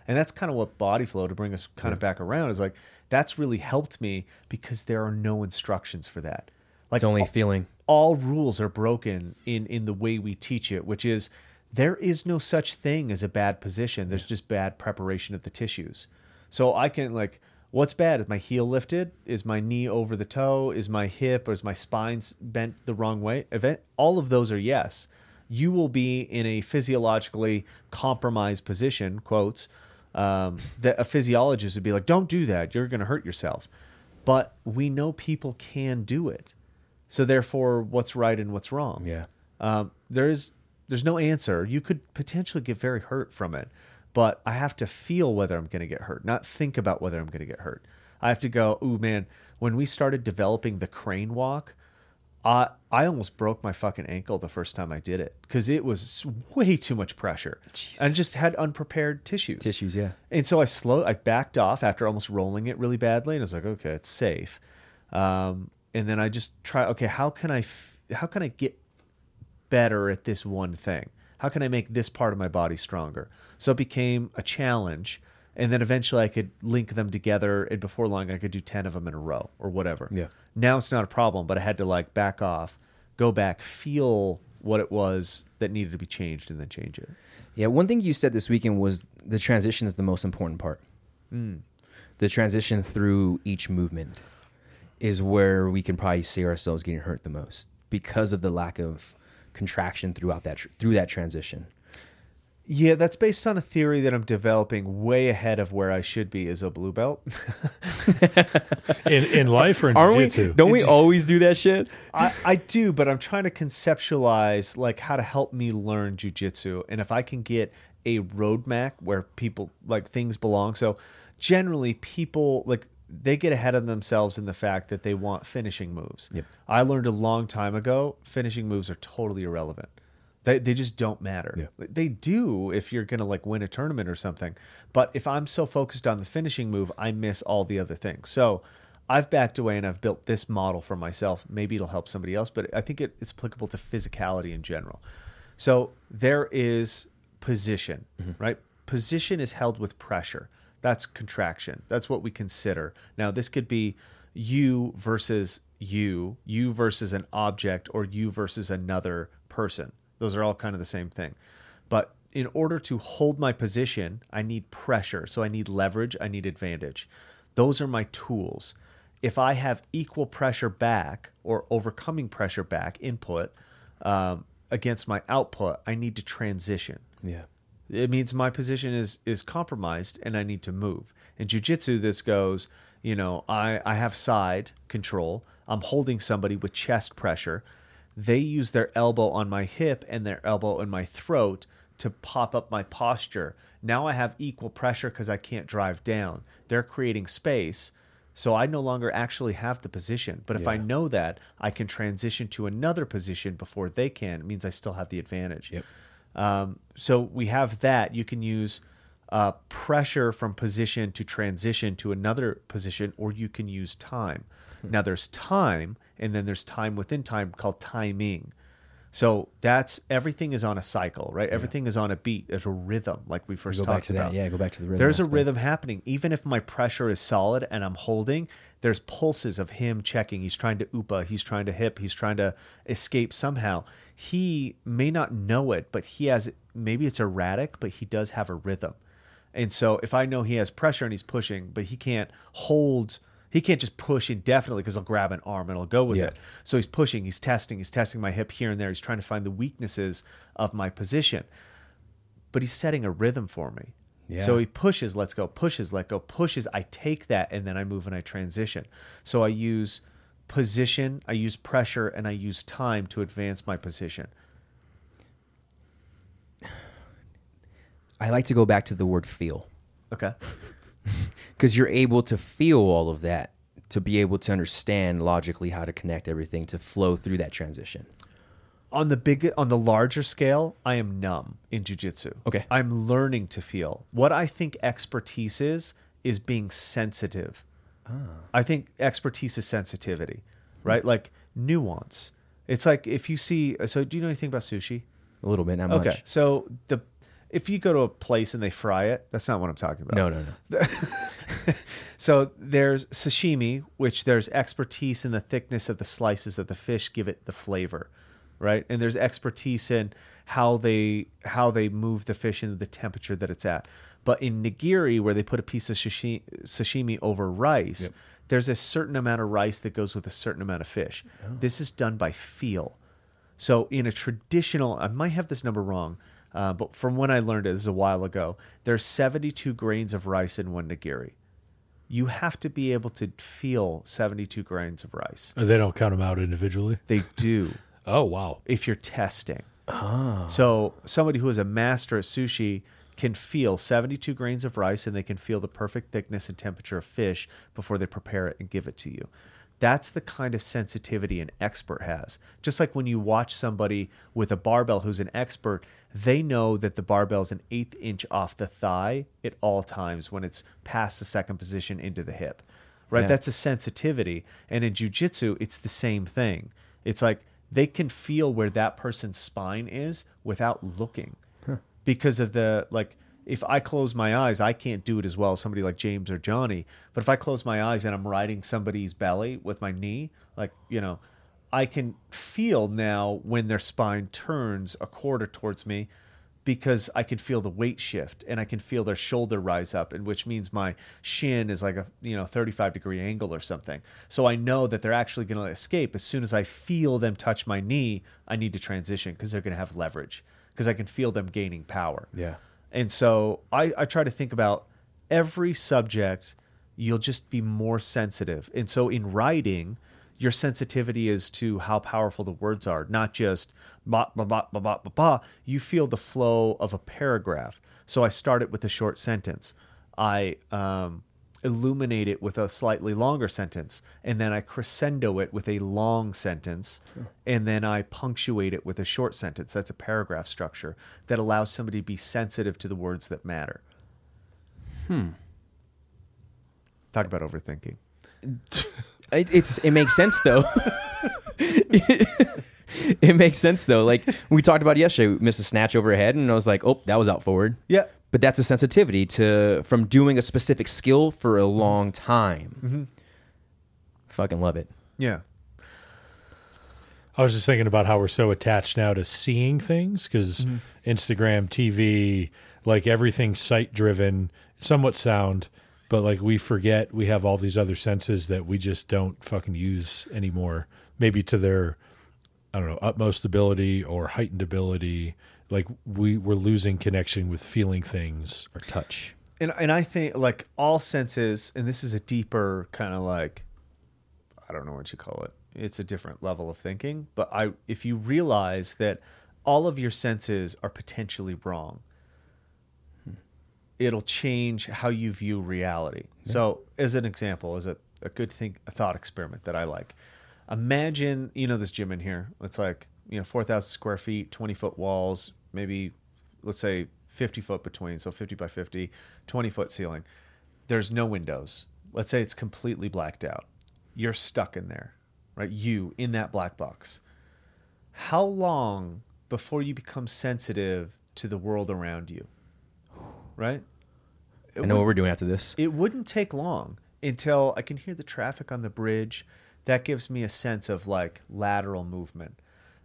Speaker 4: And that's kind of what body flow to bring us kind of back around is like that's really helped me because there are no instructions for that. Like
Speaker 2: It's only
Speaker 4: all,
Speaker 2: feeling.
Speaker 4: all rules are broken in in the way we teach it, which is there is no such thing as a bad position. There's just bad preparation of the tissues. So I can like what's bad? Is my heel lifted? Is my knee over the toe? Is my hip or is my spine bent the wrong way? Event all of those are yes. You will be in a physiologically compromised position, quotes, um, that a physiologist would be like, don't do that. You're going to hurt yourself. But we know people can do it. So therefore, what's right and what's wrong?
Speaker 2: Yeah.
Speaker 4: Um, there's there's no answer. You could potentially get very hurt from it, but I have to feel whether I'm going to get hurt, not think about whether I'm going to get hurt. I have to go, ooh man, when we started developing the crane walk, I I almost broke my fucking ankle the first time I did it because it was way too much pressure and just had unprepared tissues.
Speaker 2: Tissues, yeah.
Speaker 4: And so I slow, I backed off after almost rolling it really badly, and I was like, okay, it's safe. Um, and then I just try, okay, how can I, f- how can I get better at this one thing? How can I make this part of my body stronger? So it became a challenge, and then eventually I could link them together, and before long I could do ten of them in a row or whatever.
Speaker 2: Yeah.
Speaker 4: Now it's not a problem, but I had to like back off, go back, feel what it was that needed to be changed, and then change it.
Speaker 2: Yeah, one thing you said this weekend was the transition is the most important part. Mm. The transition through each movement is where we can probably see ourselves getting hurt the most because of the lack of contraction throughout that through that transition.
Speaker 4: Yeah, that's based on a theory that I'm developing way ahead of where I should be as a blue belt.
Speaker 3: In in life or in
Speaker 2: Aren't
Speaker 3: jiu-jitsu?
Speaker 2: Don't we always do that shit?
Speaker 4: I, I do, but I'm trying to conceptualize like how to help me learn jujitsu, and if I can get a roadmap where people like things belong. So generally, people like they get ahead of themselves in the fact that they want finishing moves.
Speaker 2: Yep.
Speaker 4: I learned a long time ago finishing moves are totally irrelevant. They, they just don't matter.
Speaker 2: Yeah.
Speaker 4: They do if you're gonna like win a tournament or something. But if I'm so focused on the finishing move, I miss all the other things. So I've backed away and I've built this model for myself. Maybe it'll help somebody else, but I think it, it's applicable to physicality in general. So there is position, mm-hmm. right? Position is held with pressure. That's contraction. That's what we consider. Now, this could be you versus you, you versus an object, or you versus another person. Those are all kind of the same thing. But in order to hold my position, I need pressure. So I need leverage, I need advantage. Those are my tools. If I have equal pressure back or overcoming pressure back input um, against my output, I need to transition.
Speaker 2: Yeah.
Speaker 4: It means my position is is compromised and I need to move. In jujitsu, this goes, you know, I, I have side control. I'm holding somebody with chest pressure. They use their elbow on my hip and their elbow in my throat to pop up my posture. Now I have equal pressure because I can't drive down. They're creating space. So I no longer actually have the position. But if I know that, I can transition to another position before they can. It means I still have the advantage.
Speaker 2: Yep.
Speaker 4: Um, so we have that. You can use uh, pressure from position to transition to another position, or you can use time. Now there's time, and then there's time within time called timing. So that's everything is on a cycle, right? Everything is on a beat. There's a rhythm, like we first
Speaker 2: Go
Speaker 4: talked
Speaker 2: back to
Speaker 4: about.
Speaker 2: that. Yeah, go back to the rhythm.
Speaker 4: There's a rhythm happening. Even if my pressure is solid and I'm holding, there's pulses of him checking. He's trying to upa, he's trying to hip, he's trying to escape somehow. He may not know it, but he has maybe it's erratic, but he does have a rhythm. And so if I know he has pressure and he's pushing, but he can't hold, he can't just push indefinitely because I'll grab an arm and I'll go with
Speaker 2: Yeah.
Speaker 4: it. So he's pushing, he's testing, he's testing my hip here and there. He's trying to find the weaknesses of my position. But he's setting a rhythm for me.
Speaker 2: Yeah.
Speaker 4: So he pushes, let's go, pushes, let go, pushes. I take that and then I move and I transition. So I use position, I use pressure, and I use time to advance my position.
Speaker 2: I like to go back to the word feel
Speaker 4: Okay.
Speaker 2: because you're able to feel all of that to be able to understand logically how to connect everything to flow through that transition.
Speaker 4: on the big on the larger scale i am numb in jiu-jitsu
Speaker 2: Okay.
Speaker 4: i'm learning to feel. What i think expertise is is being sensitive. Ah. I think expertise is sensitivity hmm. right? Like nuance. It's like if you see so do you know anything about sushi?
Speaker 2: A little bit, not
Speaker 4: okay
Speaker 2: much.
Speaker 4: so the if you go to a place and they fry it that's not what i'm talking about
Speaker 2: No, no, no.
Speaker 4: so there's sashimi, which there's expertise in the thickness of the slices of the fish give it the flavor, right? And there's expertise in how they how they move the fish into the temperature that it's at. But in nigiri, where they put a piece of sashimi, sashimi over rice, there's a certain amount of rice that goes with a certain amount of fish. Oh. This is done by feel. So in a traditional, I might have this number wrong, uh, but from when I learned it, this is a while ago. There's 72 grains of rice in one nigiri. You have to be able to feel 72 grains of rice.
Speaker 3: Oh, They don't count them out individually.
Speaker 4: They do
Speaker 3: Oh wow.
Speaker 4: if you're testing. So somebody who is a master at sushi can feel 72 grains of rice and they can feel the perfect thickness and temperature of fish before they prepare it and give it to you. That's the kind of sensitivity an expert has. Just like when you watch somebody with a barbell who's an expert, they know that the barbell is an eighth inch off the thigh at all times when it's past the second position into the hip. Right?
Speaker 2: Yeah.
Speaker 4: That's a sensitivity. And in jujitsu, it's the same thing. It's like they can feel where that person's spine is without looking because of the like if I close my eyes, I can't do it as well as somebody like James or Johnny. But if I close my eyes and I'm riding somebody's belly with my knee, like, you know, I can feel now when their spine turns a quarter towards me because I can feel the weight shift and I can feel their shoulder rise up, and which means my shin is like a you know 35 degree angle or something. So I know that they're actually going to escape as soon as I feel them touch my knee. I need to transition because they're going to have leverage because I can feel them gaining power.
Speaker 2: Yeah.
Speaker 4: And so I, I try to think about every subject, you'll just be more sensitive. And so in writing, your sensitivity is to how powerful the words are, not just ba ba ba ba ba ba ba. You feel the flow of a paragraph. So I start it with a short sentence. I um, illuminate it with a slightly longer sentence, and then I crescendo it with a long sentence, and then I punctuate it with a short sentence. That's a paragraph structure that allows somebody to be sensitive to the words that matter. Hmm. Talk about overthinking.
Speaker 2: It, it's it makes sense though. it makes sense though. Like we talked about yesterday, we missed a snatch overhead, and I was like, "Oh, that was out forward."
Speaker 4: Yeah.
Speaker 2: But that's a sensitivity to from doing a specific skill for a long time.
Speaker 4: Mm-hmm.
Speaker 2: Fucking love it.
Speaker 4: Yeah.
Speaker 3: I was just thinking about how we're so attached now to seeing things because
Speaker 2: Mm-hmm.
Speaker 3: Instagram, TV, like everything's sight driven, somewhat sound, but like we forget we have all these other senses that we just don't fucking use anymore. Maybe to their, I don't know, utmost ability or heightened ability. Like we we're losing connection with feeling things.
Speaker 2: Or touch.
Speaker 4: and and I think like all senses, and this is a deeper kind of like, I don't know what you call it. It's a different level of thinking. But I, if you realize that all of your senses are potentially wrong, it'll change how you view reality. So, as an example, as a, a good think, a thought experiment that I like. Imagine, you know, this gym in here. It's like, you know, 4,000 square feet, 20 foot walls, maybe, let's say 50 foot between. So 50 by 50, 20 foot ceiling. There's no windows. Let's say it's completely blacked out. You're stuck in there, right? You in that black box. How long before you become sensitive to the world around you? Right? It
Speaker 2: I know
Speaker 4: would-
Speaker 2: what we're doing after this.
Speaker 4: it wouldn't take long until I can hear the traffic on the bridge. That gives me a sense of like lateral movement.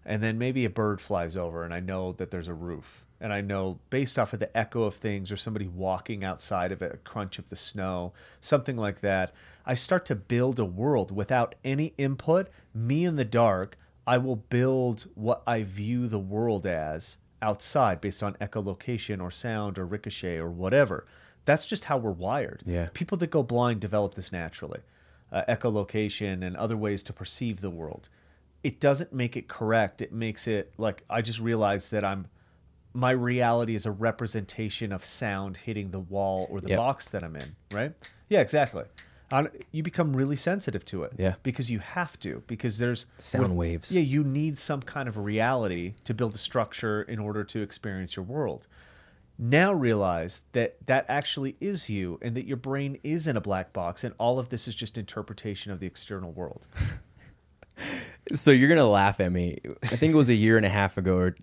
Speaker 4: And then maybe a bird flies over and I know that there's a roof. And I know based off of the echo of things or somebody walking outside of it, a crunch of the snow, something like that, I start to build a world without any input. Me in the dark, I will build what I view the world as outside based on echolocation or sound or ricochet or whatever. That's just how we're wired.
Speaker 2: Yeah.
Speaker 4: People that go blind develop this naturally. Uh, echolocation and other ways to perceive the world. It doesn't make it correct. It makes it like I just realized that I'm my reality is a representation of sound hitting the wall or the
Speaker 2: Yep.
Speaker 4: box that I'm in, right? Yeah, exactly. On, you become really sensitive to it.
Speaker 2: Yeah.
Speaker 4: Because you have to, because there's
Speaker 2: Sound waves.
Speaker 4: Yeah, you need some kind of reality to build a structure in order to experience your world. Now realize that that actually is you and that your brain is in a black box and all of this is just interpretation of the external world.
Speaker 2: So you're gonna laugh at me. I think it was a year and a half ago. Or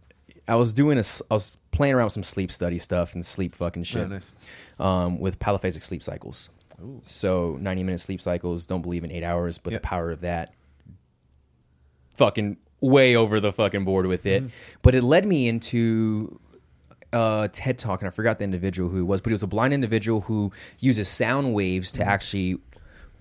Speaker 2: I was doing a. I was playing around with some sleep study stuff and sleep fucking shit.
Speaker 4: Oh, nice.
Speaker 2: Um, with polyphasic sleep cycles. So 90 minute sleep cycles. Don't believe in eight hours, but
Speaker 4: Yep.
Speaker 2: the power of that. Fucking way over the fucking board with it.
Speaker 4: Mm-hmm.
Speaker 2: But it led me into uh, TED talk, and I forgot the individual who it was, but he was a blind individual who uses sound waves
Speaker 4: Mm-hmm.
Speaker 2: to actually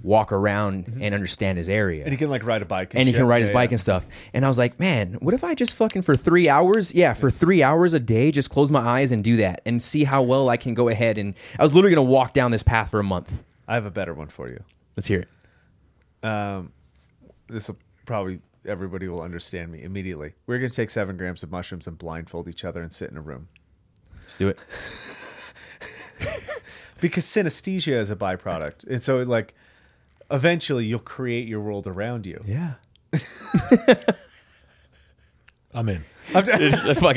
Speaker 2: walk around and understand his area
Speaker 4: And he can like ride a bike and,
Speaker 2: and he
Speaker 4: shit.
Speaker 2: can ride his bike
Speaker 4: yeah.
Speaker 2: and stuff. And I was like, man, what if I just fucking for three hours? Yeah, for three hours a day, just close my eyes and do that and see how well I can go ahead. And I was literally gonna walk down this path for a month.
Speaker 4: I have a better one for you.
Speaker 2: Let's hear it.
Speaker 4: um, this will probably everybody will understand me immediately. We're going to take seven grams of mushrooms and blindfold each other and sit in a room
Speaker 2: Let's do it.
Speaker 4: because synesthesia is a byproduct, and so like eventually you'll create your world around you.
Speaker 2: Yeah.
Speaker 3: I'm in.
Speaker 2: Fuck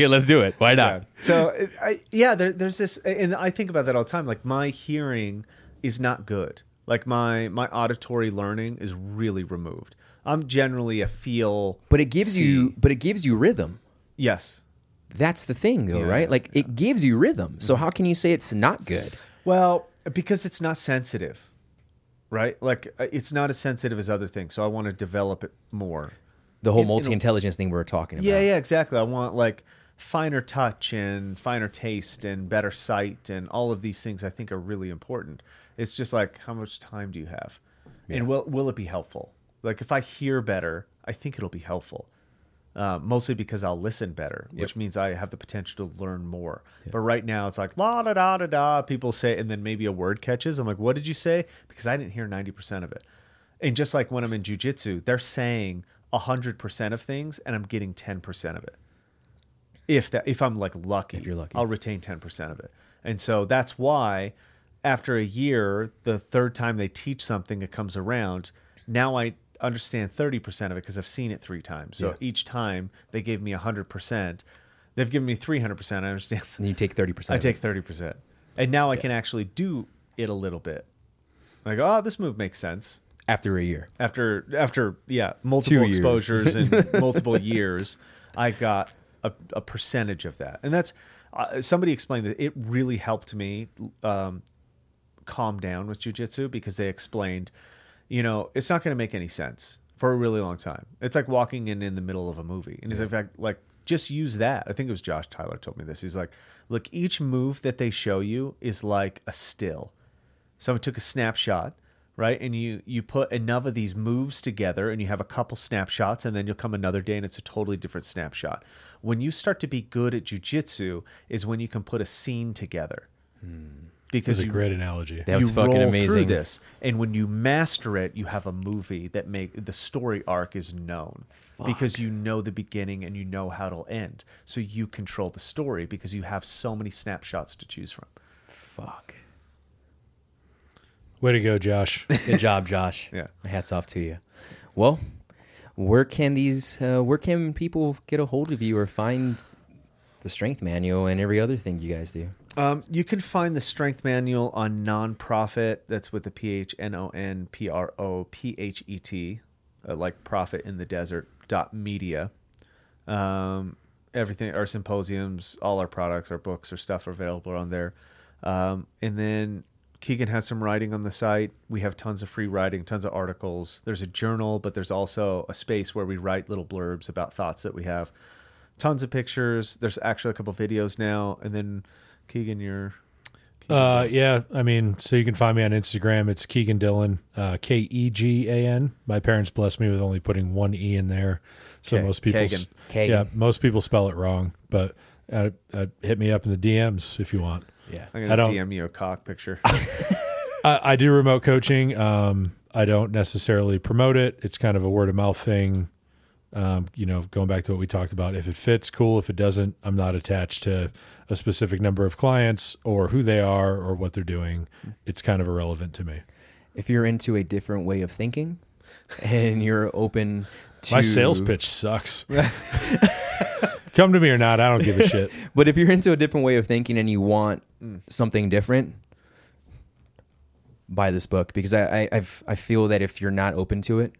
Speaker 2: it, let's do it. Why
Speaker 4: Yeah.
Speaker 2: not?
Speaker 4: So I, yeah, there, there's this, and I think about that all the time. Like my hearing is not good. Like my my auditory learning is really removed. I'm generally a feel.
Speaker 2: But it gives you but it gives you rhythm.
Speaker 4: yes.
Speaker 2: That's the thing though,
Speaker 4: Yeah,
Speaker 2: right? Like it gives you rhythm. So mm-hmm. how can you say it's not good?
Speaker 4: Well, because it's not sensitive, right? Like uh, it's not as sensitive as other things. So I want to develop it more.
Speaker 2: The whole
Speaker 4: In- in a-
Speaker 2: multi intelligence thing we were talking about.
Speaker 4: Yeah, yeah, exactly. I want like finer touch and finer taste and better sight and all of these things I think are really important. It's just like how much time do you have? And will will it be helpful? Like if I hear better, I think it'll be helpful. Uh, mostly because I'll listen better, which means I have the potential to learn more. But right now it's like la da da da da. People say, and then maybe a word catches. I'm like, what did you say? Because I didn't hear ninety percent of it. And just like when I'm in jujitsu, they're saying hundred percent of things, and I'm getting ten percent of it. If that, if I'm like lucky,
Speaker 2: If you're lucky.
Speaker 4: I'll retain ten percent of it. And so that's why, after a year, the third time they teach something, it comes around. Now I understand thirty percent of it because I've seen it three times. So
Speaker 2: Yeah.
Speaker 4: each time they gave me hundred percent, they've given me three hundred percent. I understand.
Speaker 2: And you take 30%.
Speaker 4: I take thirty percent, and now I can actually do it a little bit. Like, oh, this move makes sense.
Speaker 2: after a year.
Speaker 4: after after yeah multiple
Speaker 2: years.
Speaker 4: exposures and multiple years i got a, a percentage of that and that's uh, somebody explained that it really helped me um, calm down with jujitsu because they explained you know it's not going to make any sense for a really long time. It's like walking in in the middle of a movie. And he's like like just use that. I think it was josh tyler told me this. He's like look each move that they show you is like a still. Someone took a snapshot right? And you you put enough of these moves together and you have a couple snapshots and then you'll come another day and it's a totally different snapshot. When you start to be good at jujitsu is when you can put a scene together hmm. Because
Speaker 3: That's a
Speaker 4: you,
Speaker 3: great analogy.
Speaker 2: That was
Speaker 4: you
Speaker 2: fucking
Speaker 4: roll
Speaker 2: amazing.
Speaker 4: through this and when you master it you have a movie that make the story arc is known because you know the beginning and you know how it'll end so you control the story because you have so many snapshots to choose from
Speaker 2: Fuck.
Speaker 3: Way to go, Josh.
Speaker 2: Good job, Josh.
Speaker 4: Yeah.
Speaker 2: My hats off to you. Well, where can these uh, where can people get a hold of you or find the strength manual and every other thing you guys do?
Speaker 4: Um, you can find the strength manual on nonprofit. That's with the P H N O N P R O P H E T, uh, like profit in the desert dot media. Um, everything, our symposiums, all our products, our books, our stuff are available on there. Um, and then Kegan has some writing on the site. We have tons of free writing, tons of articles. There's a journal, but there's also a space where we write little blurbs about thoughts that we have. Tons of pictures. There's actually a couple videos now. And then Kegan, you're
Speaker 3: Uh, yeah, I mean, so you can find me on Instagram. It's Kegan Dillon, uh, K E G A N. My parents blessed me with only putting one e in there, so
Speaker 4: K-
Speaker 3: most people,
Speaker 4: Kagan.
Speaker 2: Kagan.
Speaker 3: yeah, most people spell it wrong. But uh, uh, hit me up in the DMs if you want.
Speaker 2: Yeah.
Speaker 4: I'm
Speaker 3: I
Speaker 4: gonna
Speaker 3: don't-
Speaker 4: DM you a cock picture.
Speaker 3: I, I do remote coaching. Um, I don't necessarily promote it. It's kind of a word of mouth thing. Um, you know, going back to what we talked about, if it fits, cool. If it doesn't, I'm not attached to a specific number of clients or who they are or what they're doing. It's kind of irrelevant to me.
Speaker 2: If you're into a different way of thinking and you're open to
Speaker 3: My sales pitch sucks. Come to me or not, I don't give a shit.
Speaker 2: But if you're into a different way of thinking and you want hmm. something different, buy this book because I I I've, I feel that if you're not open to it,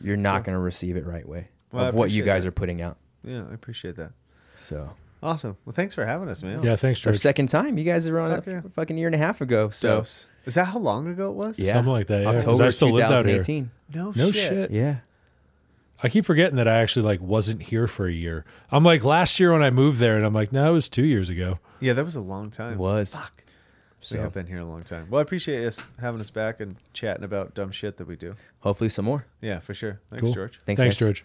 Speaker 2: you're not going to receive it right way
Speaker 4: Well,
Speaker 2: of what you guys
Speaker 4: that.
Speaker 2: are putting out.
Speaker 4: yeah, I appreciate that.
Speaker 2: So
Speaker 4: Awesome. Well, thanks for having us, man.
Speaker 3: Yeah, thanks,
Speaker 2: it's our
Speaker 3: George.
Speaker 2: second time. You guys are on
Speaker 4: Fuck
Speaker 2: a
Speaker 4: yeah.
Speaker 2: fucking year and a half ago. So
Speaker 4: Dose. Is that how long ago it was?
Speaker 2: yeah,
Speaker 3: Something like that, yeah, 'cause
Speaker 2: October
Speaker 3: I still lived out here.
Speaker 2: 2018.
Speaker 4: No,
Speaker 3: No
Speaker 4: shit.
Speaker 3: shit.
Speaker 2: Yeah.
Speaker 3: I keep forgetting that I actually like wasn't here for a year. I'm like last year when I moved there, and I'm like, no, it was two years ago.
Speaker 4: Yeah, that was a long time.
Speaker 2: It was.
Speaker 4: Fuck.
Speaker 2: So
Speaker 4: We have been here a long time. Well, I appreciate us having us back and chatting about dumb shit that we do.
Speaker 2: hopefully some more.
Speaker 4: Yeah, for sure. Thanks,
Speaker 3: Cool.
Speaker 4: George.
Speaker 2: Thanks,
Speaker 3: Thanks
Speaker 2: guys.
Speaker 3: George.